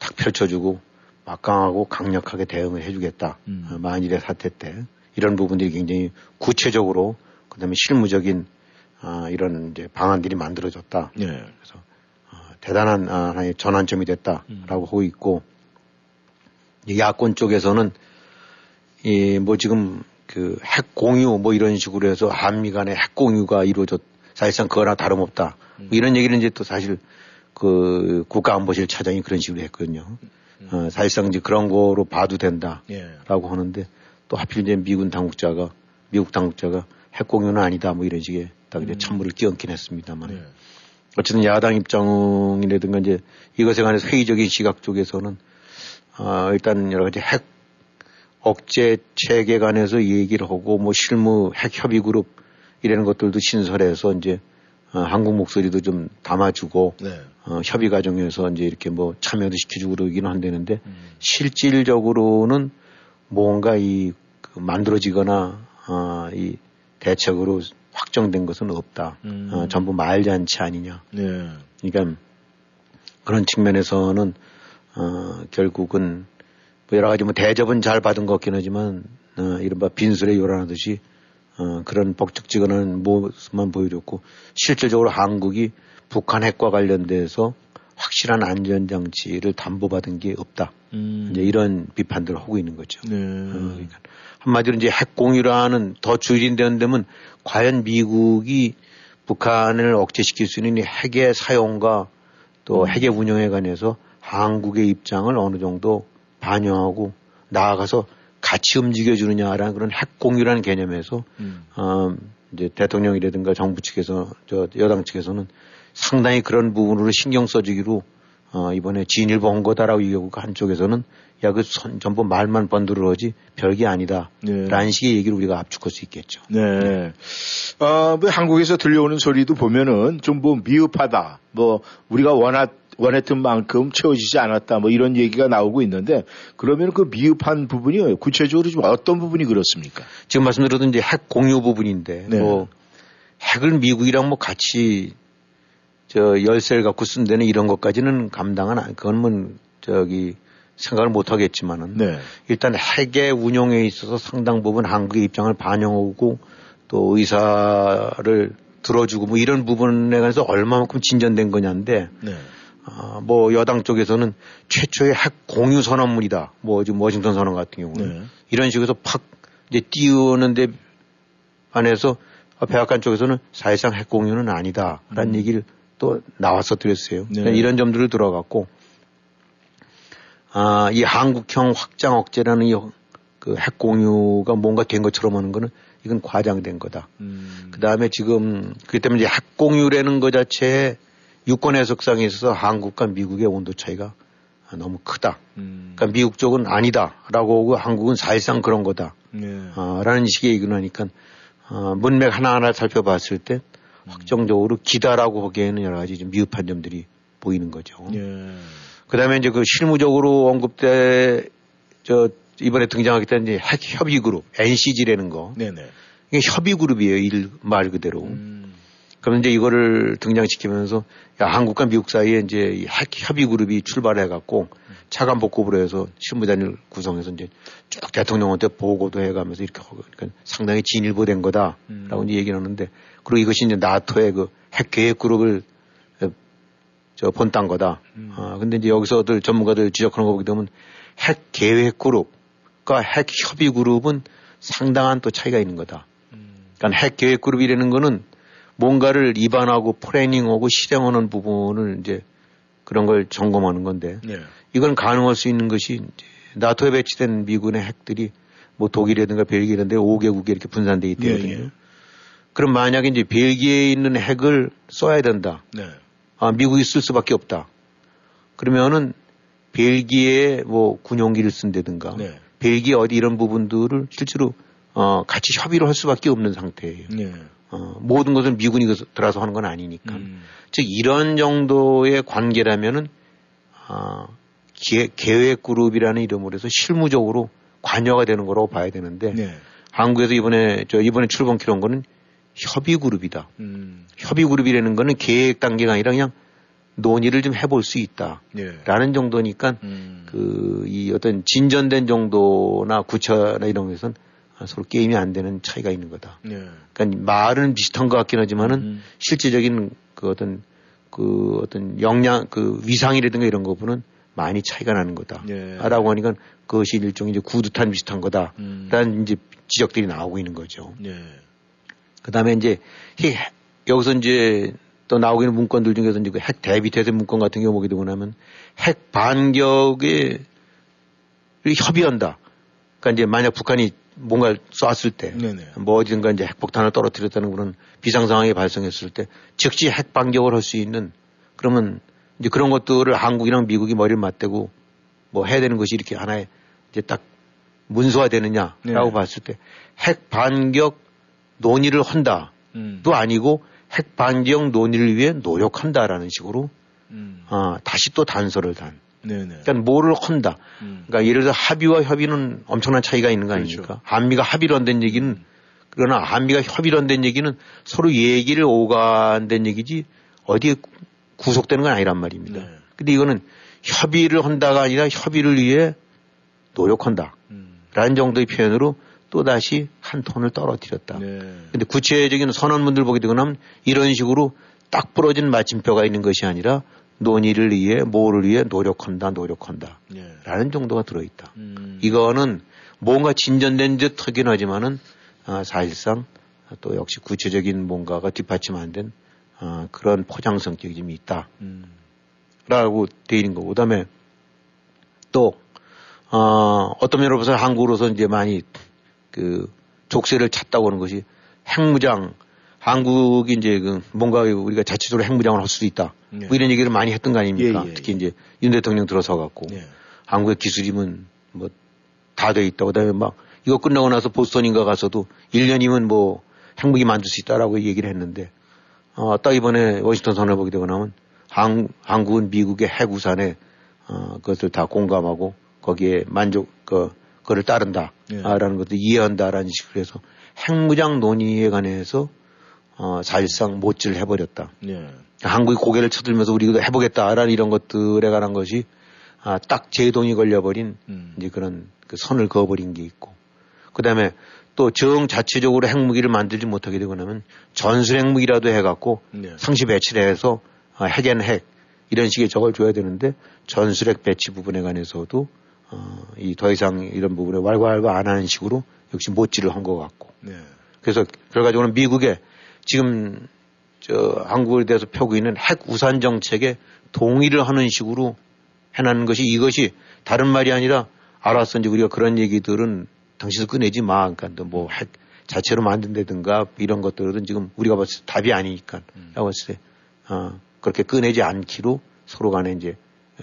탁 펼쳐주고 막강하고 강력하게 대응을 해주겠다. 음. 어, 만일의 사태 때 이런 부분들이 굉장히 구체적으로 그다음에 실무적인 아, 이런 이제 방안들이 만들어졌다. 네. 그래서 어, 대단한 아, 하나의 전환점이 됐다라고 음. 하고 있고 야권 쪽에서는 이뭐 지금 그 핵 공유 뭐 이런 식으로 해서 한미 간의 핵 공유가 이루어졌 사실상 그거나 다름없다. 음. 뭐 이런 얘기는 이제 또 사실 그 국가안보실 차장이 그런 식으로 했거든요. 음. 어, 사실상 이제 그런 거로 봐도 된다라고 예. 하는데 또 하필 이제 미군 당국자가 미국 당국자가 핵 공유는 아니다 뭐 이런 식의 딱 이제 음. 찬물을 끼얹긴 했습니다만 예. 어쨌든 야당 입장이라든가 이제 이것에 관해서 회의적인 시각 쪽에서는 어, 일단 여러 가지 핵 억제 체계 관해서 얘기를 하고 뭐 실무 핵 협의 그룹 이라는 것들도 신설해서 이제 어, 한국 목소리도 좀 담아주고 네. 어, 협의 과정에서 이제 이렇게 뭐 참여도 시켜주고 그러기는 한데는데 음. 실질적으로는 뭔가 이 그 만들어지거나 어, 이 대책으로 확정된 것은 없다. 음. 어, 전부 말잔치 아니냐. 네. 그러니까 그런 측면에서는 어, 결국은 뭐 여러 가지 뭐 대접은 잘 받은 것 같긴 하지만 어, 이른바 빈술에 요란하듯이 어, 그런 벅적지근한 모습만 보여줬고 실질적으로 한국이 북한 핵과 관련돼서 확실한 안전 장치를 담보받은 게 없다. 음. 이제 이런 비판들을 하고 있는 거죠. 네. 어, 그러니까 한마디로 이제 핵 공유라는 더 줄인다는 데면 과연 미국이 북한을 억제시킬 수 있는 핵의 사용과 또 음. 핵의 운영에 관해서 한국의 입장을 어느 정도 반영하고 나아가서 같이 움직여주느냐라는 그런 핵 공유라는 개념에서 음. 어, 이제 대통령이라든가 정부 측에서 저 여당 측에서는 상당히 그런 부분으로 신경 써주기로 어, 이번에 진일보 온 거다라고 얘기하고 한쪽에서는 야, 그 선, 전부 말만 번들어오지 별게 아니다. 네. 라는 식의 얘기를 우리가 압축할 수 있겠죠. 네. 어, 뭐 한국에서 들려오는 소리도 보면은 좀 뭐 미흡하다. 뭐 우리가 원하, 원했던 만큼 채워지지 않았다. 뭐 이런 얘기가 나오고 있는데 그러면 그 미흡한 부분이 구체적으로 좀 어떤 부분이 그렇습니까? 지금 말씀드렸던 이제 핵 공유 부분인데 네. 뭐 핵을 미국이랑 뭐 같이 저 열쇠를 갖고 쓴다는 이런 것까지는 감당은 안, 그건 뭐 저기 생각을 못 하겠지만은 네. 일단 핵의 운용에 있어서 상당 부분 한국의 입장을 반영하고 또 의사를 들어주고 뭐 이런 부분에 관해서 얼마만큼 진전된 거냐인데 네. 아, 뭐 여당 쪽에서는 최초의 핵 공유 선언문이다. 뭐 지금 워싱턴 선언 같은 경우는 네. 이런 식으로 팍 이제 띄우는데 안에서 백악관 쪽에서는 사실상 핵 공유는 아니다라는 음. 얘기를 또 나와서 드렸어요. 네. 그러니까 이런 점들을 들어갔고 아, 이 한국형 확장 억제라는 이 그 핵 공유가 뭔가 된 것처럼 하는 거는 이건 과장된 거다. 음. 그 다음에 지금 그렇기 때문에 이제 핵 공유라는 것 자체에 유권 해석상에 있어서 한국과 미국의 온도 차이가 너무 크다. 음. 그러니까 미국 쪽은 아니다라고 하고 한국은 사실상 그런 거다. 네. 어, 라는 식의 얘기를 하니까 어, 문맥 하나하나 살펴봤을 때 확정적으로 기다라고 하기에는 여러 가지 좀 미흡한 점들이 보이는 거죠. 예. 그 다음에 이제 그 실무적으로 언급돼, 저, 이번에 등장하기 때문에 핵 협의 그룹 NCG라는 거. 네네. 이게 협의 그룹이에요. 일 말 그대로. 음. 그럼 이제 이거를 등장시키면서 야, 한국과 미국 사이에 이제 핵 협의 그룹이 출발해 갖고 차관 복급으로 해서 실무단을 구성해서 이제 쭉 대통령한테 보고도 해가면서 이렇게 그러니까 상당히 진일보된 거다라고 음. 이제 얘기를 하는데 그리고 이것이 이제 나토의 그 핵 계획 그룹을 저 본딴 거다. 음. 아, 근데 이제 여기서들 전문가들 지적하는 거 보게 되면 핵 계획 그룹과 핵 협의 그룹은 상당한 또 차이가 있는 거다. 음. 그러니까 핵 계획 그룹이라는 거는 뭔가를 입안하고 플래닝하고 실행하는 부분을 이제 그런 걸 점검하는 건데 네. 이건 가능할 수 있는 것이 나토에 배치된 미군의 핵들이 뭐 독일이라든가 벨기에 이런 데 5개국에 이렇게 분산돼 있거든요. 예, 예. 그럼 만약에 이제 벨기에에 있는 핵을 써야 된다. 네. 아, 미국이 쓸 수밖에 없다. 그러면은 벨기에 뭐 군용기를 쓴다든가 네. 벨기에 어디 이런 부분들을 실제로 어, 같이 협의를 할 수밖에 없는 상태예요. 네. 어, 모든 것을 미군이 들어서 하는 건 아니니까. 음. 즉 이런 정도의 관계라면은 어, 계, 계획 그룹이라는 이름으로 해서 실무적으로 관여가 되는 거라고 봐야 되는데 네. 한국에서 이번에 저 이번에 출범키로 거는 협의 그룹이다. 음. 협의 그룹이라는 거는 계획 단계가 아니라 그냥 논의를 좀 해볼 수 있다. 네. 라는 정도니까 음. 그이 어떤 진전된 정도나 구체나 이런 것에 서로 게임이 안 되는 차이가 있는 거다. 네. 그러니까 말은 비슷한 것 같긴 하지만은 음. 실제적인 그 어떤 그 어떤 역량 그 위상이라든가 이런 거보는 많이 차이가 나는 거다. 네. 라고 하니까 그것이 일종의 이제 구두탄 비슷한 거다. 음. 라는 이제 지적들이 나오고 있는 거죠. 네. 그 다음에 이제 여기서 이제 또 나오고 있는 문건들 중에서 이제 그핵 대비 태세 문건 같은 경우 보게 되고 나면 핵 반격에 협의한다. 그러니까 이제 만약 북한이 뭔가 쐈을 때, 네네. 뭐 어디든가 이제 핵폭탄을 떨어뜨렸다는 그런 비상 상황이 발생했을 때 즉시 핵 반격을 할 수 있는 그러면 이제 그런 것들을 한국이랑 미국이 머리를 맞대고 뭐 해야 되는 것이 이렇게 하나의 이제 딱 문서화되느냐라고 네. 봤을 때 핵 반격 논의를 한다도 음. 아니고 핵 반격 논의를 위해 노력한다라는 식으로 음. 어, 다시 또 단서를 단. 네네. 그러니까 뭐를 한다. 음. 그러니까 예를 들어 합의와 협의는 엄청난 차이가 있는 거 아닙니까? 그렇죠. 한미가 합의로 한다는 얘기는 그러나 한미가 협의로 한다는 얘기는 서로 얘기를 오간다는 얘기지 어디에 구속되는 건 아니란 말입니다. 네. 근데 이거는 협의를 한다가 아니라 협의를 위해 노력한다. 음. 라는 정도의 표현으로 또다시 한 톤을 떨어뜨렸다. 네. 근데 구체적인 선언문들 보게 되고 나면 이런 식으로 딱 부러진 마침표가 있는 것이 아니라 논의를 위해 뭐를 위해 노력한다 노력한다 네. 라는 정도가 들어있다. 음. 이거는 뭔가 진전된 듯 하긴 하지만은 아, 사실상 또 역시 구체적인 뭔가가 뒷받침 안된 아, 그런 포장 성격이 좀 있다. 음. 라고 돼 있는 거고 그다음에 또 어, 어떤 면으로서 한국으로서 이제 많이 그 족쇄를 찾다고 하는 것이 핵무장 한국이 이제 그 뭔가 우리가 자체적으로 핵무장을 할 수도 있다. 네. 뭐 이런 얘기를 많이 했던 거 아닙니까? 예, 예, 특히 이제 윤 대통령 들어서 갖고 네. 한국의 기술이면 뭐 다 돼 있다. 그다음에 막 이거 끝나고 나서 보스턴인가 가서도 1년이면 뭐 핵무기 만들 수 있다라고 얘기를 했는데 어, 딱 이번에 워싱턴 선언을 보게 되고 나면 한, 한국은 미국의 핵 우산에 어, 그것을 다 공감하고 거기에 만족 그 그거를 따른다. 예. 라는 것도 이해한다라는 식으로 해서 핵무장 논의에 관해서 어, 사실상 못질 해버렸다. 예. 한국이 고개를 쳐들면서 우리도 해보겠다라는 이런 것들에 관한 것이 아, 딱 제동이 걸려버린 음. 이제 그런 그 선을 그어버린 게 있고 그 다음에 또 정 자체적으로 핵무기를 만들지 못하게 되고 나면 전술 핵무기라도 해갖고 네. 상시 배치를 해서 아, 핵엔 핵 이런 식의 적을 줘야 되는데 전술핵 배치 부분에 관해서도 어, 이 더 이상 이런 부분에 왈가왈부 안 하는 식으로 역시 못질을 한 것 같고. 네. 그래서 결과적으로는 미국에 지금 저 한국에 대해서 펴고 있는 핵 우산 정책에 동의를 하는 식으로 해놨는 것이 이것이 다른 말이 아니라 알았어 이제 우리가 그런 얘기들은 당신도 꺼내지 마. 그러니까 뭐핵 자체로 만든다든가 이런 것들은 지금 우리가 봤을 때 답이 아니니까 음. 라고 했을 때 어, 그렇게 꺼내지 않기로 서로 간에 이제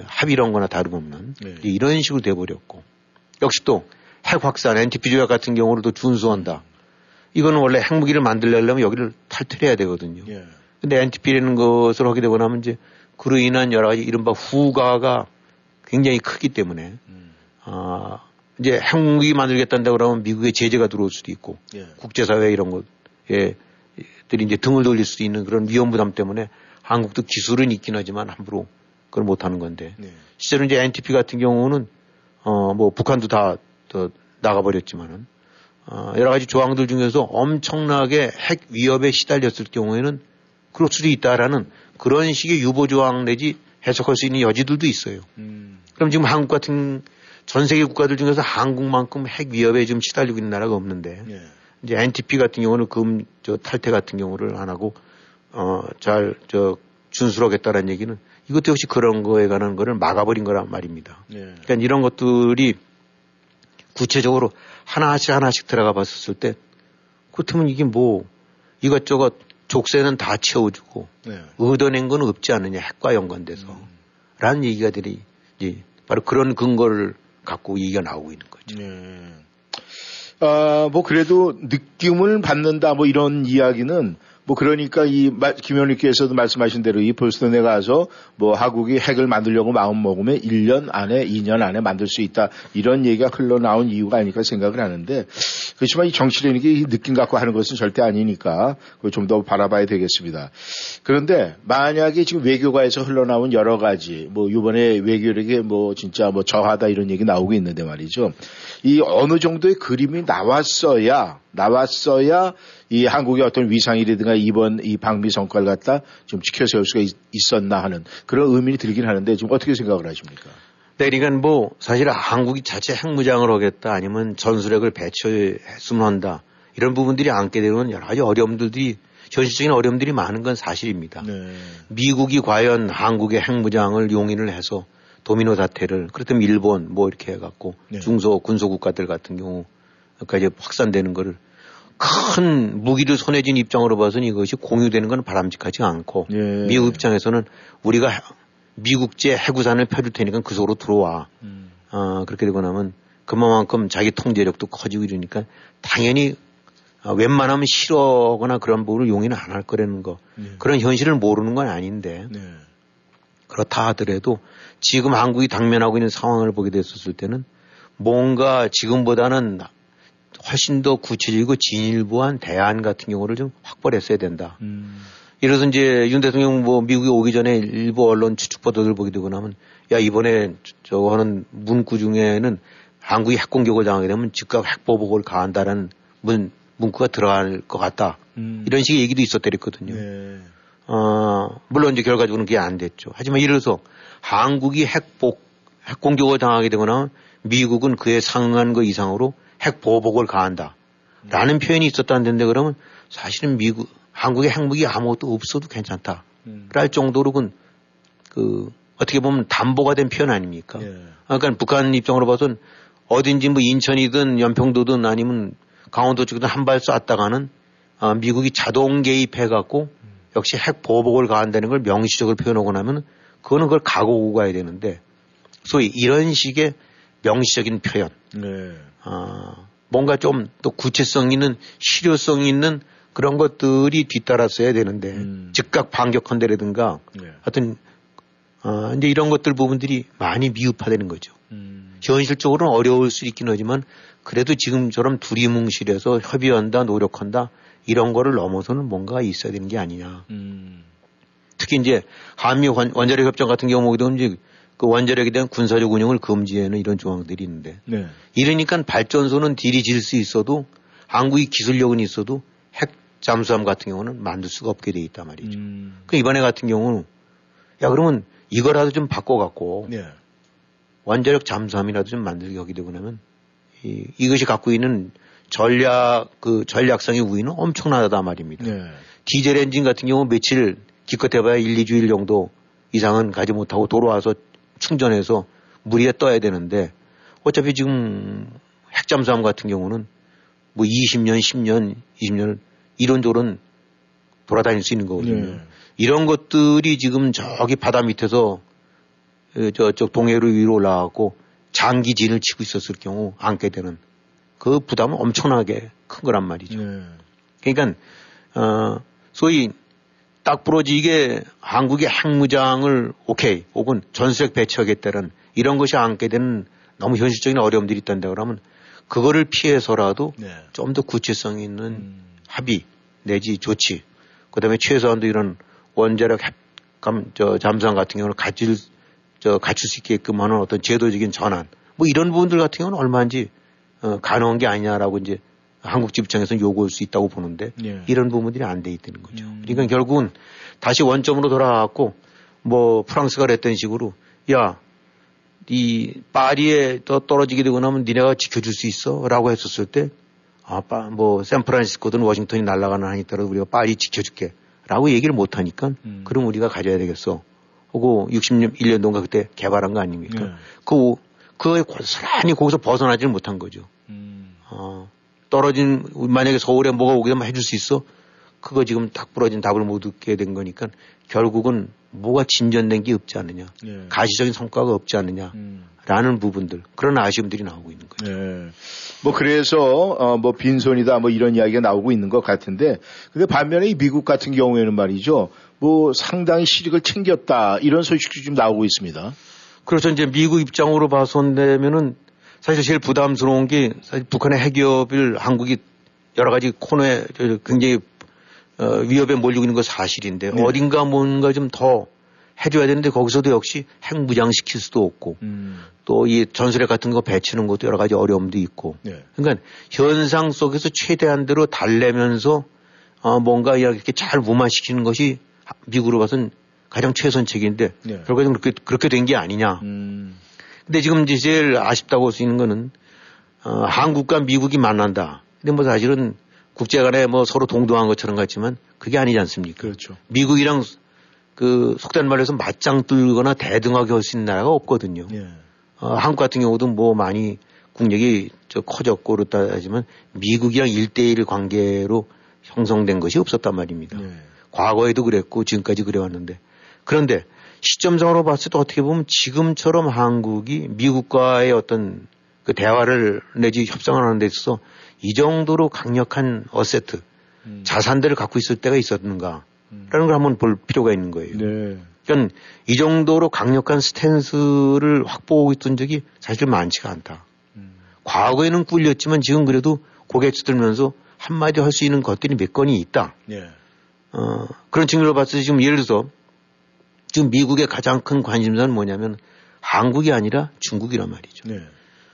합의런 거나 다름없는 네. 이런 식으로 돼버렸고 역시 또 핵 확산 NTP 조약 같은 경우로도 준수한다. 이거는 원래 핵무기를 만들려면 여기를 탈퇴해야 되거든요. 예. 근데 NTP라는 것을 하게 되고 나면 이제 그로 인한 여러 가지 이른바 후가가 굉장히 크기 때문에 음. 아, 이제 핵무기 만들겠다는데 그러면 미국의 제재가 들어올 수도 있고 예. 국제사회 이런 것에 들이 이제 등을 돌릴 수도 있는 그런 위험 부담 때문에 한국도 기술은 있긴 하지만 함부로 그걸 못 하는 건데 네. 실제로 이제 NTP 같은 경우는 어 뭐 북한도 다 나가버렸지만은 어 여러 가지 조항들 중에서 엄청나게 핵 위협에 시달렸을 경우에는 그럴 수도 있다라는 그런 식의 유보 조항 내지 해석할 수 있는 여지들도 있어요. 음. 그럼 지금 한국 같은 전 세계 국가들 중에서 한국만큼 핵 위협에 좀 시달리고 있는 나라가 없는데 예. 이제 NTP 같은 경우는 금 저 탈퇴 같은 경우를 안 하고 어잘 저 준수하겠다라는 얘기는 이것도 역시 그런 거에 관한 거를 막아버린 거란 말입니다. 예. 그러니까 이런 것들이 구체적으로 하나씩 하나씩 들어가 봤었을 때 그렇다면 이게 뭐 이것저것 족쇄는 다 채워주고 네. 얻어낸 건 없지 않느냐 핵과 연관돼서 음. 라는 얘기가 들이 이제 바로 그런 근거를 갖고 얘기가 나오고 있는 거죠. 네. 아, 뭐 그래도 느낌을 받는다 뭐 이런 이야기는 뭐 그러니까 이 김현우께서도 말씀하신 대로 이 볼스턴에 가서 뭐 하국이 핵을 만들려고 마음 먹으면 1년 안에 2년 안에 만들 수 있다 이런 얘기가 흘러나온 이유가 아닐까 생각을 하는데 그렇지만 이 정치라는 게 느낌 갖고 하는 것은 절대 아니니까 좀더 바라봐야 되겠습니다. 그런데 만약에 지금 외교가에서 흘러나온 여러 가지 뭐 이번에 외교력이 뭐 진짜 뭐 저하다 이런 얘기 나오고 있는데 말이죠. 이 어느 정도의 그림이 나왔어야 나왔어야 이 한국의 어떤 위상이라든가 이번 이 방미 성과를 갖다 좀 지켜세울 수가 있, 었나 하는 그런 의미이 들긴 하는데 지금 어떻게 생각을 하십니까? 네, 그러니까 뭐 사실 한국이 자체 핵무장을 하겠다 아니면 전술핵을 배치했으면 한다 이런 부분들이 안게 되면 여러 가지 어려움들이 현실적인 어려움들이 많은 건 사실입니다. 네. 미국이 과연 한국의 핵무장을 용인을 해서 도미노 사태를 그렇다면 일본 뭐 이렇게 해갖고 네. 중소 군소 국가들 같은 경우까지 확산되는 거를 큰 무기를 손에 쥔 입장으로 봐서는 이것이 공유되는 건 바람직하지 않고 예. 미국 입장에서는 우리가 미국제 해구산을 펴줄 테니까 그 속으로 들어와. 음. 어, 그렇게 되고 나면 그만큼 자기 통제력도 커지고 이러니까 당연히 어, 웬만하면 싫어하거나 그런 부분을 용인을 안 할 거라는 거. 네. 그런 현실을 모르는 건 아닌데. 네. 그렇다 하더라도 지금 한국이 당면하고 있는 상황을 보게 됐었을 때는 뭔가 지금보다는 훨씬 더 구체적이고 진일보한 대안 같은 경우를 좀 확보를 했어야 된다. 음. 이래서 이제 윤 대통령 뭐 미국에 오기 전에 일부 언론 추측 보도를 보게 되고 나면 야 이번에 저거 하는 문구 중에는 한국이 핵 공격을 당하게 되면 즉각 핵 보복을 가한다라는 문, 문구가 들어갈 것 같다. 음. 이런 식의 얘기도 있었더랬거든요. 네. 어, 물론 이제 결과적으로는 그게 안 됐죠. 하지만 이래서 한국이 핵복, 핵 공격을 당하게 되거나 미국은 그에 상응한 것 이상으로 핵 보복을 가한다. 라는 표현이 있었다는데 그러면 사실은 미국, 한국의 핵무기 아무것도 없어도 괜찮다. 음. 랄 정도로 그, 그, 어떻게 보면 담보가 된 표현 아닙니까? 예. 그러니까 북한 입장으로 봐서는 어딘지 뭐 인천이든 연평도든 아니면 강원도 쪽이든 한 발 쐈다가는 아, 미국이 자동 개입해갖고 역시 핵 보복을 가한다는 걸 명시적으로 표현하고 나면 그거는 그걸 각오고 가야 되는데 소위 이런 식의 명시적인 표현. 네. 어, 뭔가 좀 또 구체성 있는 실효성 있는 그런 것들이 뒤따랐어야 되는데 음. 즉각 반격한다라든가 네. 하여튼 어, 이제 이런 것들 부분들이 많이 미흡하다는 거죠. 음. 현실적으로는 어려울 수 있긴 하지만 그래도 지금처럼 두리뭉실해서 협의한다, 노력한다 이런 거를 넘어서는 뭔가 있어야 되는 게 아니냐. 음. 특히 이제 한미 원자력 협정 같은 경우도 이제 그 원자력에 대한 군사적 운영을 금지하는 이런 조항들이 있는데 네. 이러니까 발전소는 딜이 질 수 있어도 한국이 기술력은 있어도 핵 잠수함 같은 경우는 만들 수가 없게 돼 있단 말이죠. 음. 그 이번에 같은 경우는 야 그러면 이거라도 좀 바꿔갖고 네. 원자력 잠수함이라도 좀 만들게 하게 되고 나면 이, 이것이 갖고 있는 전략 그 전략성의 우위는 엄청나다 말입니다. 네. 디젤 엔진 같은 경우 며칠 기껏 해봐야 1, 2주일 정도 이상은 가지 못하고 돌아와서 충전해서 물 위에 떠야 되는데 어차피 지금 핵잠수함 같은 경우는 뭐 20년, 10년, 20년 이런저런 돌아다닐 수 있는 거거든요. 네. 이런 것들이 지금 저기 바다 밑에서 저쪽 동해로 위로 올라가고 장기 진을 치고 있었을 경우 안게 되는 그 부담은 엄청나게 큰 거란 말이죠. 네. 그러니까 어 소위 딱 부러지게 한국의 핵무장을 오케이 혹은 전술핵 배치하겠다는 이런 것이 안게 되는 너무 현실적인 어려움들이 있단다 그러면 그거를 피해서라도 네. 좀더 구체성 있는 음. 합의 내지 조치 그다음에 최소한도 이런 원자력 감, 저 잠수함 같은 경우는 갖출 저 갖출 수 있게끔 하는 어떤 제도적인 전환 뭐 이런 부분들 같은 경우는 얼마인지 어, 가능한 게 아니냐라고 이제 한국집 입장에서는 요구할 수 있다고 보는데 예. 이런 부분들이 안 돼 있다는 거죠. 음. 그러니까 결국은 다시 원점으로 돌아가고 뭐 프랑스가 그랬던 식으로 야, 이 파리에 또 떨어지게 되고 나면 니네가 지켜줄 수 있어? 라고 했었을 때 아, 빠, 뭐 샌프란시스코든 워싱턴이 날아가는 한이 있더라도 우리가 파리 지켜줄게. 라고 얘기를 못 하니까 음. 그럼 우리가 가져야 되겠어. 하고 61년도인가 그때 개발한 거 아닙니까? 네. 그, 그거에 고스란히 거기서 벗어나지를 못한 거죠. 음. 어, 떨어진, 만약에 서울에 뭐가 오게 되면 해줄 수 있어? 그거 지금 딱 부러진 답을 못 얻게 된 거니까 결국은 뭐가 진전된 게 없지 않느냐. 예. 가시적인 성과가 없지 않느냐. 음. 라는 부분들 그런 아쉬움들이 나오고 있는 거죠. 예. 뭐 그래서 어 뭐 빈손이다 뭐 이런 이야기가 나오고 있는 것 같은데 근데 반면에 이 미국 같은 경우에는 말이죠. 뭐 상당히 실익을 챙겼다 이런 소식도 좀 나오고 있습니다. 그렇죠. 이제 미국 입장으로 봐서 되면은 사실 제일 부담스러운 게 사실 북한의 핵기업을 한국이 여러 가지 코너에 굉장히 어, 위협에 몰리고 있는 거 사실인데 네. 어딘가 뭔가 좀 더 해줘야 되는데 거기서도 역시 핵 무장시킬 수도 없고 음. 또이 전술핵 같은 거 배치는 것도 여러 가지 어려움도 있고 네. 그러니까 현상 속에서 최대한대로 달래면서 어, 뭔가 이렇게 잘 무마시키는 것이 미국으로 봐선 가장 최선책인데 네. 결과적으로 그렇게 그렇게 된 게 아니냐. 음. 근데 지금 이제 제일 아쉽다고 할 수 있는 거는 어, 한국과 미국이 만난다. 근데 뭐 사실은 국제 간에 뭐 서로 동등한 것처럼 같지만 그게 아니지 않습니까? 그렇죠. 미국이랑 그 속된 말로 해서 맞짱 뚫거나 대등하게 할 수 있는 나라가 없거든요. 예. 어, 한국 같은 경우도 뭐 많이 국력이 저 커졌고 그렇다 하지만 미국이랑 일대일 관계로 형성된 것이 없었단 말입니다. 예. 과거에도 그랬고 지금까지 그래왔는데 그런데 시점상으로 봤을 때 어떻게 보면 지금처럼 한국이 미국과의 어떤 그 대화를 내지 협상을 하는 데 있어서 이 정도로 강력한 어세트, 음. 자산들을 갖고 있을 때가 있었는가. 음. 라는 걸 한번 볼 필요가 있는 거예요. 네. 그러니까 이 정도로 강력한 스탠스를 확보하고 있던 적이 사실 많지가 않다. 음. 과거에는 꿀렸지만 지금 그래도 고개 쳐들면서 한마디 할 수 있는 것들이 몇 건이 있다. 네. 어, 그런 측면으로 봤을 때 지금 예를 들어서 지금 미국의 가장 큰 관심사는 뭐냐면 한국이 아니라 중국이란 말이죠. 네.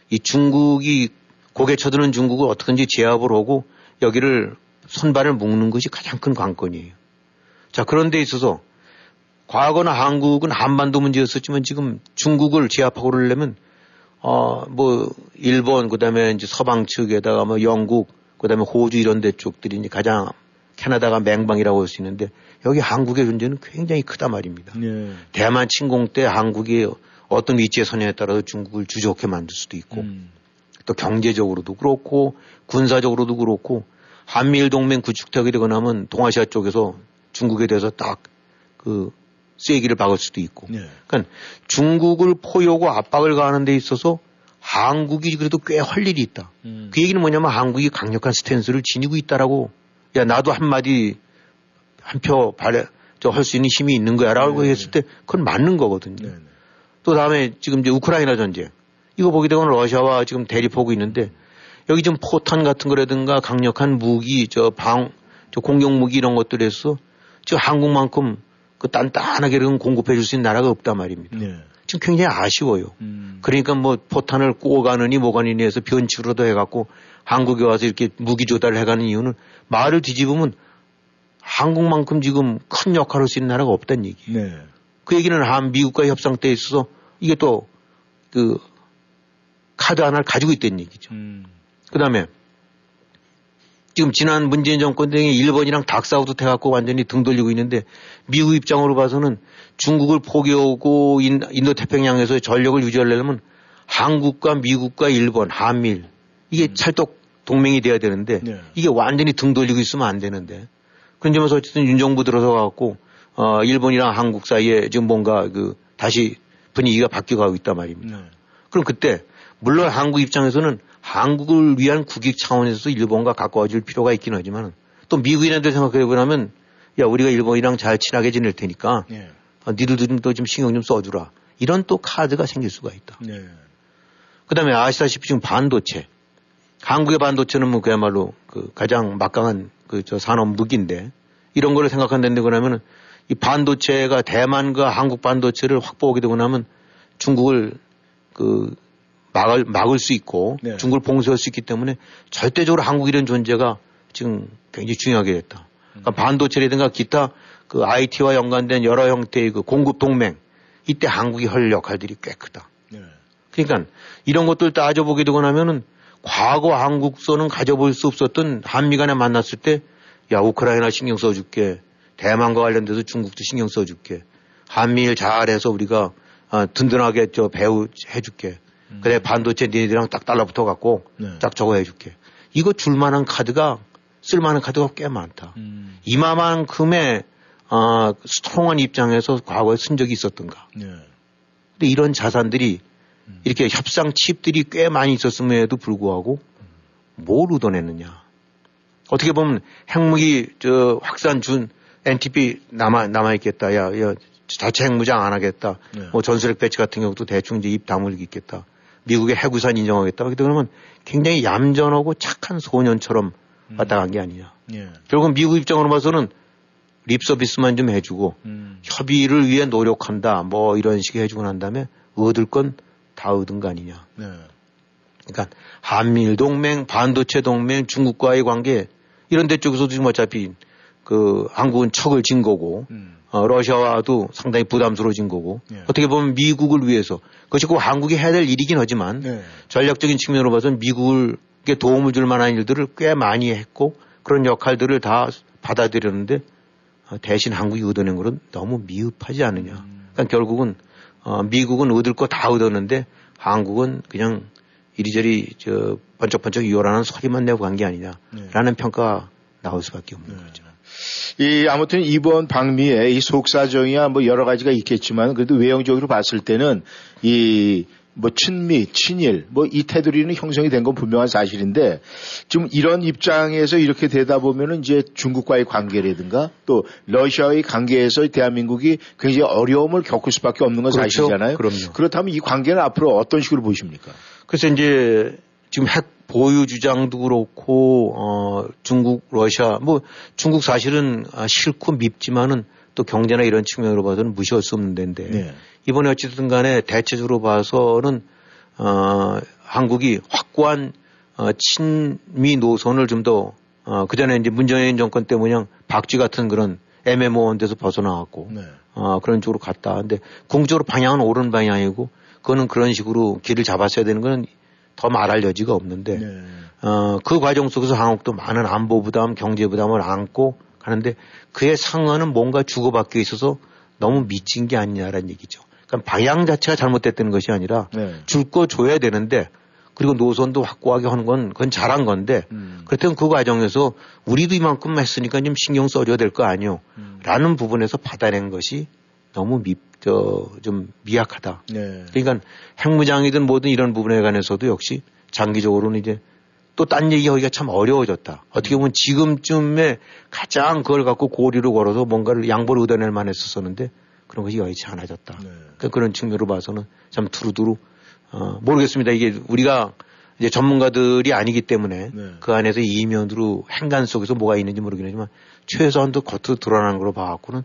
이 중국이 고개 쳐드는 중국을 어떻게든지 제압을 하고 여기를 손발을 묶는 것이 가장 큰 관건이에요. 자, 그런 데 있어서 과거는 한국은 한반도 문제였었지만 지금 중국을 제압하고 그러려면 어, 뭐, 일본, 그 다음에 이제 서방 측에다가 뭐 영국, 그 다음에 호주 이런 데 쪽들이 이제 가장 캐나다가 맹방이라고 할 수 있는데 여기 한국의 존재는 굉장히 크다 말입니다. 네. 대만 침공 때 한국이 어떤 위치에 서냐에 따라서 중국을 주저케 만들 수도 있고 음. 또 경제적으로도 그렇고 군사적으로도 그렇고 한미일 동맹 구축되게 되고 나면 동아시아 쪽에서 중국에 대해서 딱그 쐐기를 박을 수도 있고. 네. 그러니까 중국을 포효고 압박을 가하는 데 있어서 한국이 그래도 꽤 할 일이 있다. 음. 그 얘기는 뭐냐면 한국이 강력한 스탠스를 지니고 있다라고 야 나도 한 마디 한 표 발에 저할 수 있는 힘이 있는 거야라고 네. 했을 때 그건 맞는 거거든요. 네. 또 다음에 지금 이제 우크라이나 전쟁 이거 보게 되면 러시아와 지금 대립하고 있는데 여기 좀 포탄 같은 거라든가 강력한 무기, 저 방, 저 공격 무기 이런 것들에서 지금 한국만큼 그 단단하게 그런 공급해 줄 수 있는 나라가 없단 말입니다. 네. 지금 굉장히 아쉬워요. 음. 그러니까 뭐 포탄을 꼬가느니 뭐가느니 해서 변칙으로도 해갖고 한국에 와서 이렇게 무기 조달을 해가는 이유는 말을 뒤집으면 한국만큼 지금 큰 역할을 있는 나라가 없다는 얘기예요. 네. 그 얘기는 한 미국과 협상 때 있어서 이게 또 그 카드 하나를 가지고 있다는 얘기죠. 음. 그 다음에 지금 지난 문재인 정권 등에 일본이랑 닥사우드 해갖고 완전히 등 돌리고 있는데 미국 입장으로 봐서는 중국을 포기하고 인도 태평양에서 전력을 유지하려면 한국과 미국과 일본, 한밀 이게 음. 찰떡 동맹이 돼야 되는데 네. 이게 완전히 등 돌리고 있으면 안 되는데 그런 점에서 어쨌든 윤 정부 들어서 갖고 어 일본이랑 한국 사이에 지금 뭔가 그 다시 분위기가 바뀌어가고 있단 말입니다. 네. 그럼 그때 물론 한국 입장에서는 한국을 위한 국익 차원에서 일본과 가까워질 필요가 있긴 하지만 또 미국인한테 생각해 보면 야 우리가 일본이랑 잘 친하게 지낼 테니까 네. 어, 니들도 좀, 좀 신경 좀 써주라 이런 또 카드가 생길 수가 있다. 네. 그 다음에 아시다시피 지금 반도체. 한국의 반도체는 뭐 그야말로 그 가장 막강한 그 저 산업 무기인데 이런 거를 생각한다는데 그러면은 이 반도체가 대만과 한국 반도체를 확보하게 되고 나면 중국을 그 막을, 막을 수 있고 네. 중국을 봉쇄할 수 있기 때문에 절대적으로 한국이라는 존재가 지금 굉장히 중요하게 됐다. 그러니까 음. 반도체라든가 기타 그 IT와 연관된 여러 형태의 그 공급 동맹 이때 한국이 할 역할들이 꽤 크다. 네. 그러니까 이런 것들 따져보게 되고 나면은 과거 한국서는 가져볼 수 없었던 한미 간에 만났을 때 야, 우크라이나 신경 써줄게. 대만과 관련돼서 중국도 신경 써줄게. 한미일 잘해서 우리가 어, 든든하게 저 배우 해줄게. 음. 그래 반도체 니네들이랑 딱 달라붙어 갖고 네. 딱 저거 해줄게. 이거 줄만한 카드가 쓸만한 카드가 꽤 많다. 음. 이마만큼의 어, 스트롱한 입장에서 과거에 쓴 적이 있었던가. 네. 근데 이런 자산들이 음. 이렇게 협상 칩들이 꽤 많이 있었음에도 불구하고 뭘 얻어냈느냐. 어떻게 보면 핵무기 저 확산 준 NTP 남아 남아 있겠다. 야, 야 자체 핵무장 안 하겠다. 네. 뭐 전술핵 배치 같은 경우도 대충 이제 입 다물고 있겠다. 미국의 핵우산 인정하겠다. 그러면 굉장히 얌전하고 착한 소년처럼 음. 왔다 간 게 아니냐. 예. 결국은 미국 입장으로 봐서는 립 서비스만 좀 해주고 음. 협의를 위해 노력한다. 뭐 이런 식의 해주고 난 다음에 얻을 건 다 얻은 거 아니냐. 네. 그러니까 한미일 동맹, 반도체 동맹, 중국과의 관계 이런 데 쪽에서도 지금 어차피 그 한국은 척을 진 거고 음. 어, 러시아와도 상당히 부담스러워진 거고 예. 어떻게 보면 미국을 위해서 그것이 꼭 한국이 해야 될 일이긴 하지만 네. 전략적인 측면으로 봐서는 미국에게 도움을 줄 만한 일들을 꽤 많이 했고 그런 역할들을 다 받아들였는데 어, 대신 한국이 얻어낸 것은 너무 미흡하지 않느냐. 음. 그러니까 결국은 어, 미국은 얻을 거 다 얻었는데 한국은 그냥 이리저리 저 번쩍번쩍 이어라는 소리만 내고 간 게 아니냐라는 네. 평가가 나올 수밖에 없는 네. 거죠. 이 아무튼 이번 방미의 이 속사정이야 뭐 여러 가지가 있겠지만 그래도 외형적으로 봤을 때는 이 뭐 친미, 친일, 뭐 이 테두리는 형성이 된 건 분명한 사실인데 지금 이런 입장에서 이렇게 되다 보면은 이제 중국과의 관계라든가 또 러시아의 관계에서 대한민국이 굉장히 어려움을 겪을 수밖에 없는 건 그렇죠? 사실이잖아요. 그럼요. 그렇다면 이 관계는 앞으로 어떤 식으로 보십니까? 그래서 이제 지금 핵 보유 주장도 그렇고 어 중국, 러시아 뭐 중국 사실은 아, 싫고 밉지만은 또 경제나 이런 측면으로 봐서는 무시할 수 없는 데인데 네. 이번에 어쨌든 간에 대체적으로 봐서는 어 한국이 확고한 어 친미 노선을 좀더 어, 그전에 이제 문재인 정권 때 뭐냐 박쥐 같은 그런 애매모호한 데서 벗어나왔고 네. 어, 그런 쪽으로 갔다. 근데 궁적으로 방향은 옳은 방향이고 그거는 그런 식으로 길을 잡았어야 되는 거는 더 말할 여지가 없는데 네. 어, 그 과정 속에서 한국도 많은 안보 부담, 경제 부담을 안고 가는데 그의 상황은 뭔가 주고받기 있어서 너무 미친 게 아니냐라는 얘기죠. 그러니까 방향 자체가 잘못됐다는 것이 아니라 네. 줄거 줘야 되는데 그리고 노선도 확고하게 하는 건 그건 잘한 건데 음. 그렇다면 그 과정에서 우리도 이만큼 했으니까 좀 신경 써줘야 될 거 아니요. 음. 라는 부분에서 받아낸 것이 너무 미, 저, 좀 미약하다. 네. 그러니까 핵무장이든 뭐든 이런 부분에 관해서도 역시 장기적으로는 이제 또 딴 얘기하기가 참 어려워졌다. 어떻게 보면 지금쯤에 가장 그걸 갖고 고리로 걸어서 뭔가를 양보를 얻어낼 만 했었었는데 그런 것이 여의치 않아졌다. 네. 그러니까 그런 측면으로 봐서는 참 두루두루 어, 모르겠습니다. 이게 우리가 이제 전문가들이 아니기 때문에 네. 그 안에서 이면으로 행간 속에서 뭐가 있는지 모르겠지만 최소한도 겉으로 드러나는 걸로 봐갖고는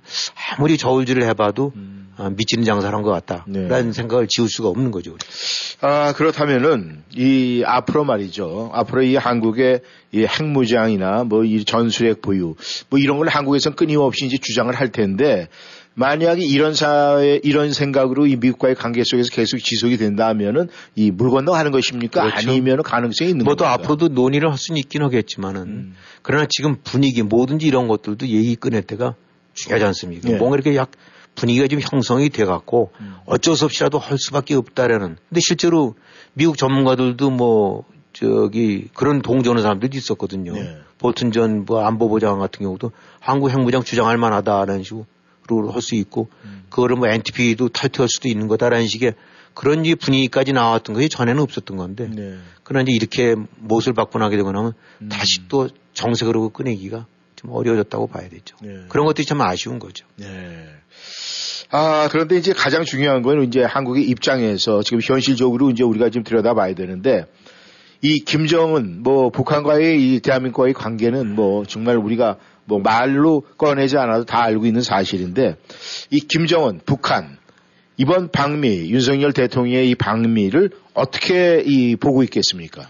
아무리 저울질을 해봐도 음. 아, 미치는 장사를 한 것 같다라는 네. 생각을 지울 수가 없는 거죠. 아 그렇다면은 이 앞으로 말이죠. 앞으로 이 한국의 이 핵무장이나 뭐 이 전술핵 보유 뭐 이런 걸 한국에서는 끊임없이 이제 주장을 할 텐데 만약에 이런 사회, 이런 생각으로 이 미국과의 관계 속에서 계속 지속이 된다면은 이 물 건너 가는 것입니까? 그렇죠. 아니면 가능성이 있는 뭐또 앞으로도 논의를 할 수는 있긴 하겠지만은 음. 그러나 지금 분위기 뭐든지 이런 것들도 얘기 꺼낼 때가 중요하지 않습니까? 네. 뭔가 이렇게 약 분위기가 좀 형성이 돼 갖고 음. 어쩔 수 없이라도 할 수밖에 없다라는. 근데 실제로 미국 전문가들도 뭐 저기 그런 동조하는 사람들도 있었거든요. 네. 볼튼 전뭐 안보보장 같은 경우도 한국 핵무장 주장할 만하다라는 식으로 할 수 있고 음. 그거를 뭐 NTP도 탈퇴할 수도 있는 거다라는 식의 그런 분위기까지 나왔던 것이 전에는 없었던 건데 네. 그러나 이제 이렇게 못을 바꾸나게 되고 나면 음. 다시 또 정색으로 꺼내기가 좀 어려워졌다고 봐야 되죠. 네. 그런 것들이 참 아쉬운 거죠. 네. 아, 그런데 이제 가장 중요한 건 이제 한국의 입장에서 지금 현실적으로 이제 우리가 좀 들여다봐야 되는데 이 김정은 뭐 북한과의 이 대한민국과의 관계는 뭐 정말 우리가 뭐 말로 꺼내지 않아도 다 알고 있는 사실인데 이 김정은 북한 이번 방미 윤석열 대통령의 이 방미를 어떻게 이 보고 있겠습니까?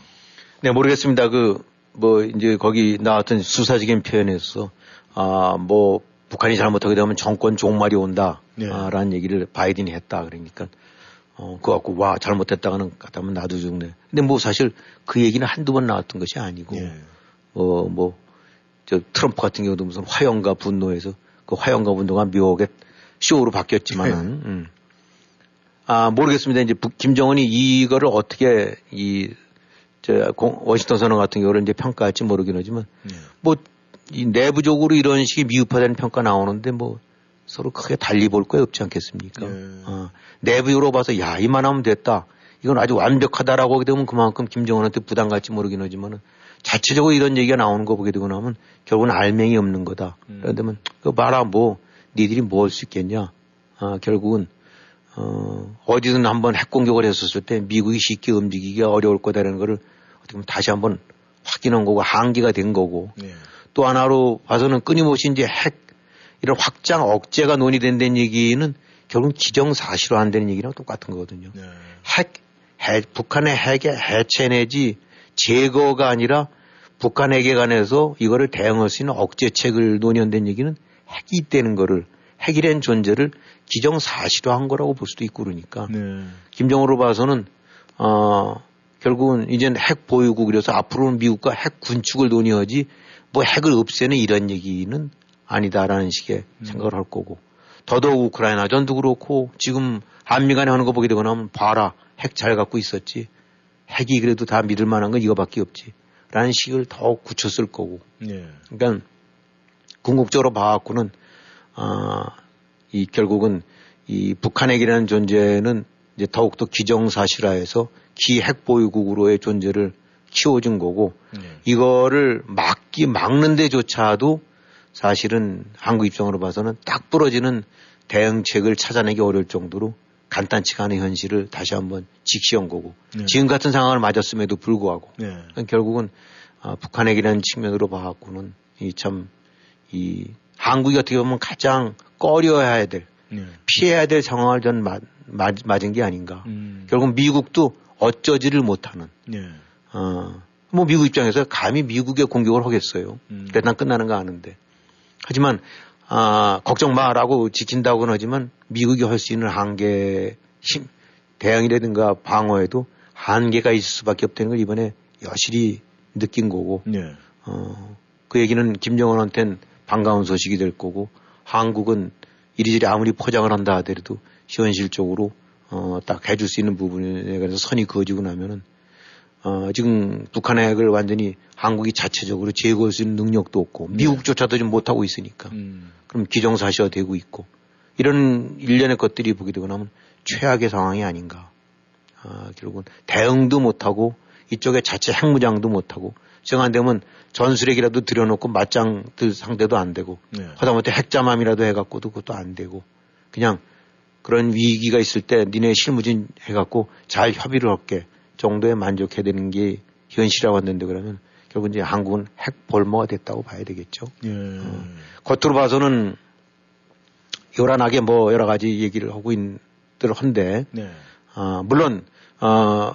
네 모르겠습니다. 그 뭐 이제 거기 나왔던 수사적인 표현에서 아뭐 북한이 잘못하게 되면 정권 종말이 온다라는 네. 얘기를 바이든이 했다 그러니까 어, 그거 갖고, 와, 잘못했다가는, 갖다면 나도 죽네. 근데 뭐 사실 그 얘기는 한두 번 나왔던 것이 아니고, 예. 뭐, 뭐, 저 트럼프 같은 경우도 무슨 화영과 분노에서 그 화영과 분노가 묘하게 쇼로 바뀌었지만은, 예. 음. 아, 모르겠습니다. 이제 북, 김정은이 이거를 어떻게 이, 저, 공, 워싱턴 선언 같은 경우를 이제 평가할지 모르긴 하지만, 예. 뭐, 이 내부적으로 이런 식의 미흡하다는 평가 나오는데 뭐, 서로 크게 달리 볼거 없지 않겠습니까? 예. 어, 내부로 봐서 야 이만하면 됐다. 이건 아주 완벽하다라고 하게 되면 그만큼 김정은한테 부담 갈지 모르긴 하지만은 자체적으로 이런 얘기가 나오는 거 보게 되고 나면 결국은 알맹이 없는 거다. 음. 그러면 그 봐라 뭐 니들이 뭐 할 수 있겠냐. 아, 결국은 어, 어디든 한번 핵 공격을 했었을 때 미국이 쉽게 움직이기가 어려울 거다라는 거를 어떻게 보면 다시 한번 확인한 거고 한계가 된 거고 네. 또 하나로 봐서는 끊임없이 이제 핵 이런 확장 억제가 논의된다는 얘기는 결국 기정사실화한다는 얘기랑 똑같은 거거든요. 네. 핵, 핵, 북한의 핵의 해체 내지 제거가 아니라 북한에게 관해서 이거를 대응할 수 있는 억제책을 논의한다는 얘기는 핵이 있다는 거를 핵이란 존재를 기정사실화한 거라고 볼 수도 있고 그러니까 네. 김정으로 봐서는 어 결국은 이제는 핵 보유국이라서 앞으로는 미국과 핵 군축을 논의하지 뭐 핵을 없애는 이런 얘기는 아니다라는 식의 음. 생각을 할 거고 더더욱 우크라이나 전도 그렇고 지금 한미 간에 하는 거 보게 되고 나면 봐라 핵 잘 갖고 있었지 핵이 그래도 다 믿을 만한 건 이거밖에 없지 라는 식을 더욱 굳혔을 거고 네. 그러니까 궁극적으로 봐갖고는 아, 이 결국은 이 북한핵이라는 존재는 이제 더욱더 기정사실화해서 기핵 보유국으로의 존재를 키워준 거고 네. 이거를 막기 막는 데조차도 사실은 한국 입장으로 봐서는 딱 부러지는 대응책을 찾아내기 어려울 정도로 간단치가 않은 현실을 다시 한번 직시한 거고 네. 지금 같은 상황을 맞았음에도 불구하고 네. 결국은 아, 북한 핵이라는 측면으로 봐갖고는 이 참이 이 한국이 어떻게 보면 가장 꺼려야 될 네. 피해야 될 상황을 전 맞, 맞, 맞은 게 아닌가. 음. 결국 미국도 어쩌지를 못하는. 네. 어, 뭐 미국 입장에서 감히 미국의 공격을 하겠어요. 음. 그난 끝나는 거 아는데. 하지만 아, 걱정 마라고 지킨다고는 하지만 미국이 할 수 있는 한계 힘 대응이라든가 방어에도 한계가 있을 수밖에 없다는 걸 이번에 여실히 느낀 거고 네. 어, 그 얘기는 김정은한테는 반가운 소식이 될 거고 한국은 이리저리 아무리 포장을 한다 하더라도 현실적으로 어, 딱 해줄 수 있는 부분에 관해서 선이 그어지고 나면은 어, 지금 북한의 핵을 완전히 한국이 자체적으로 제거할 수 있는 능력도 없고 네. 미국조차도 좀 못하고 있으니까 음. 그럼 기정사실화 되고 있고 이런 일련의 것들이 보게 되고 나면 최악의 상황이 아닌가. 아, 결국은 대응도 못하고 이쪽에 자체 핵무장도 못하고 정 안 되면 전술핵이라도 들여놓고 맞짱 들 상대도 안 되고 네. 하다못해 핵잠함이라도 해갖고도 그것도 안 되고 그냥 그런 위기가 있을 때 니네 실무진 해갖고 잘 협의를 할게 정도에 만족해야 되는 게 현실이라고 했는데 그러면 결국 이제 한국은 핵 볼모가 됐다고 봐야 되겠죠. 예. 어. 겉으로 봐서는 요란하게 뭐 여러 가지 얘기를 하고 있들 한데, 네. 어, 물론, 어,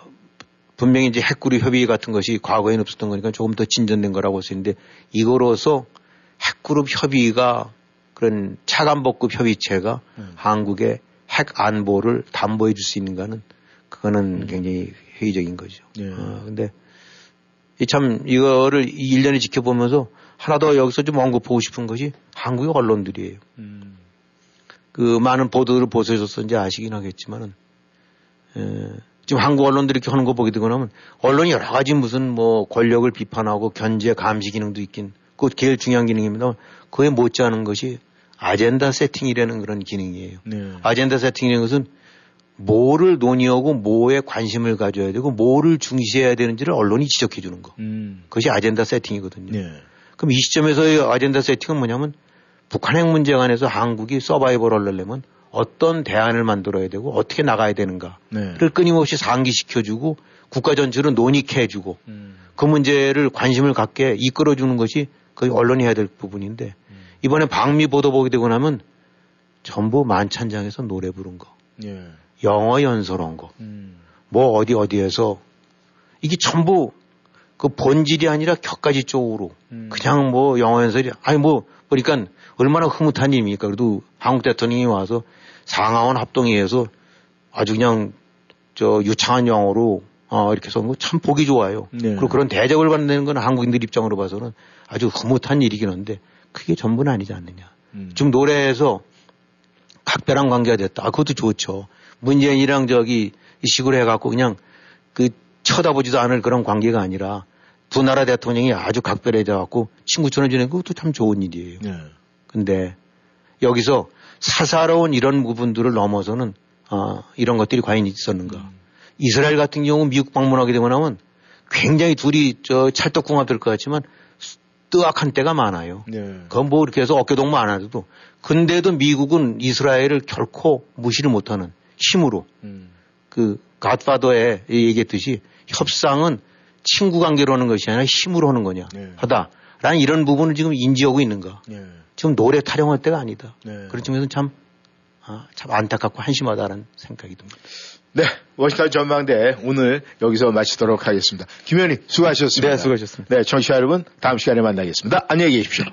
분명히 이제 핵구리 협의 같은 것이 과거에는 없었던 거니까 조금 더 진전된 거라고 있는데 이거로서 핵그룹 협의가 그런 차관복급 협의체가 음. 한국의 핵 안보를 담보해 줄 수 있는가는 그거는 음. 굉장히 회의적인 거죠. 예. 어, 근데 참 이거를 1년을 지켜보면서 하나 더 여기서 좀 언급하고 싶은 것이 한국의 언론들이에요. 음. 그 많은 보도를 보셔서 이제 아시긴 하겠지만은 에, 지금 한국 언론들이 이렇게 하는 거 보게 되고 나면 언론이 여러 가지 무슨 뭐 권력을 비판하고 견제 감시 기능도 있긴 그것 제일 중요한 기능입니다. 그에 못지않은 것이 아젠다 세팅이라는 그런 기능이에요. 네. 아젠다 세팅이라는 것은 뭐를 논의하고 뭐에 관심을 가져야 되고 뭐를 중시해야 되는지를 언론이 지적해 주는 거. 음. 그것이 아젠다 세팅이거든요. 네. 그럼 이 시점에서의 아젠다 세팅은 뭐냐면 북한 핵 문제에 관해서 한국이 서바이벌 하려면 어떤 대안을 만들어야 되고 어떻게 나가야 되는가를 네. 끊임없이 상기시켜주고 국가 전체를 논의해주고 음. 그 문제를 관심을 갖게 이끌어주는 것이 거의 언론이 해야 될 부분인데 이번에 방미 보도 보게 되고 나면 전부 만찬장에서 노래 부른 거, 예. 영어 연설한 거, 음. 뭐 어디 어디에서 이게 전부 그 본질이 아니라 격가지 쪽으로 음. 그냥 뭐 영어 연설이 아니 뭐 그러니까 얼마나 흐뭇한 일입니까? 그래도 한국 대통령이 와서 상하원 합동회에서 아주 그냥 저 유창한 영어로 어 이렇게 해서 뭐참 보기 좋아요. 네. 그리고 그런 대접을 받는 건 한국인들 입장으로 봐서는 아주 흐뭇한 일이긴 한데 그게 전부는 아니지 않느냐. 음. 지금 노래에서 각별한 관계가 됐다. 아, 그것도 좋죠. 문재인이랑 저기 이 식으로 해갖고 그냥 그 쳐다보지도 않을 그런 관계가 아니라 두 나라 대통령이 아주 각별해져갖고 친구처럼 지내는 것도 참 좋은 일이에요. 네. 근데 여기서 사사로운 이런 부분들을 넘어서는 아, 이런 것들이 과연 있었는가. 이스라엘 같은 경우 미국 방문하게 되고 나면 굉장히 둘이 저 찰떡궁합 될 것 같지만 뜨악한 때가 많아요. 네. 그건 뭐 이렇게 해서 어깨동무 안 하도 근데도 미국은 이스라엘을 결코 무시를 못하는 힘으로 음. 그 갓파더에 얘기했듯이 협상은 친구 관계로 하는 것이 아니라 힘으로 하는 거냐 네. 하다라는 이런 부분을 지금 인지하고 있는가. 네. 지금 노래 타령할 때가 아니다. 네. 그런 측면에서는 참, 아, 참 안타깝고 한심하다는 생각이 듭니다. 네. 워싱턴 전망대 오늘 여기서 마치도록 하겠습니다. 김현희 수고하셨습니다. 네, 수고하셨습니다. 네, 청취자 여러분 다음 시간에 만나겠습니다. 안녕히 계십시오.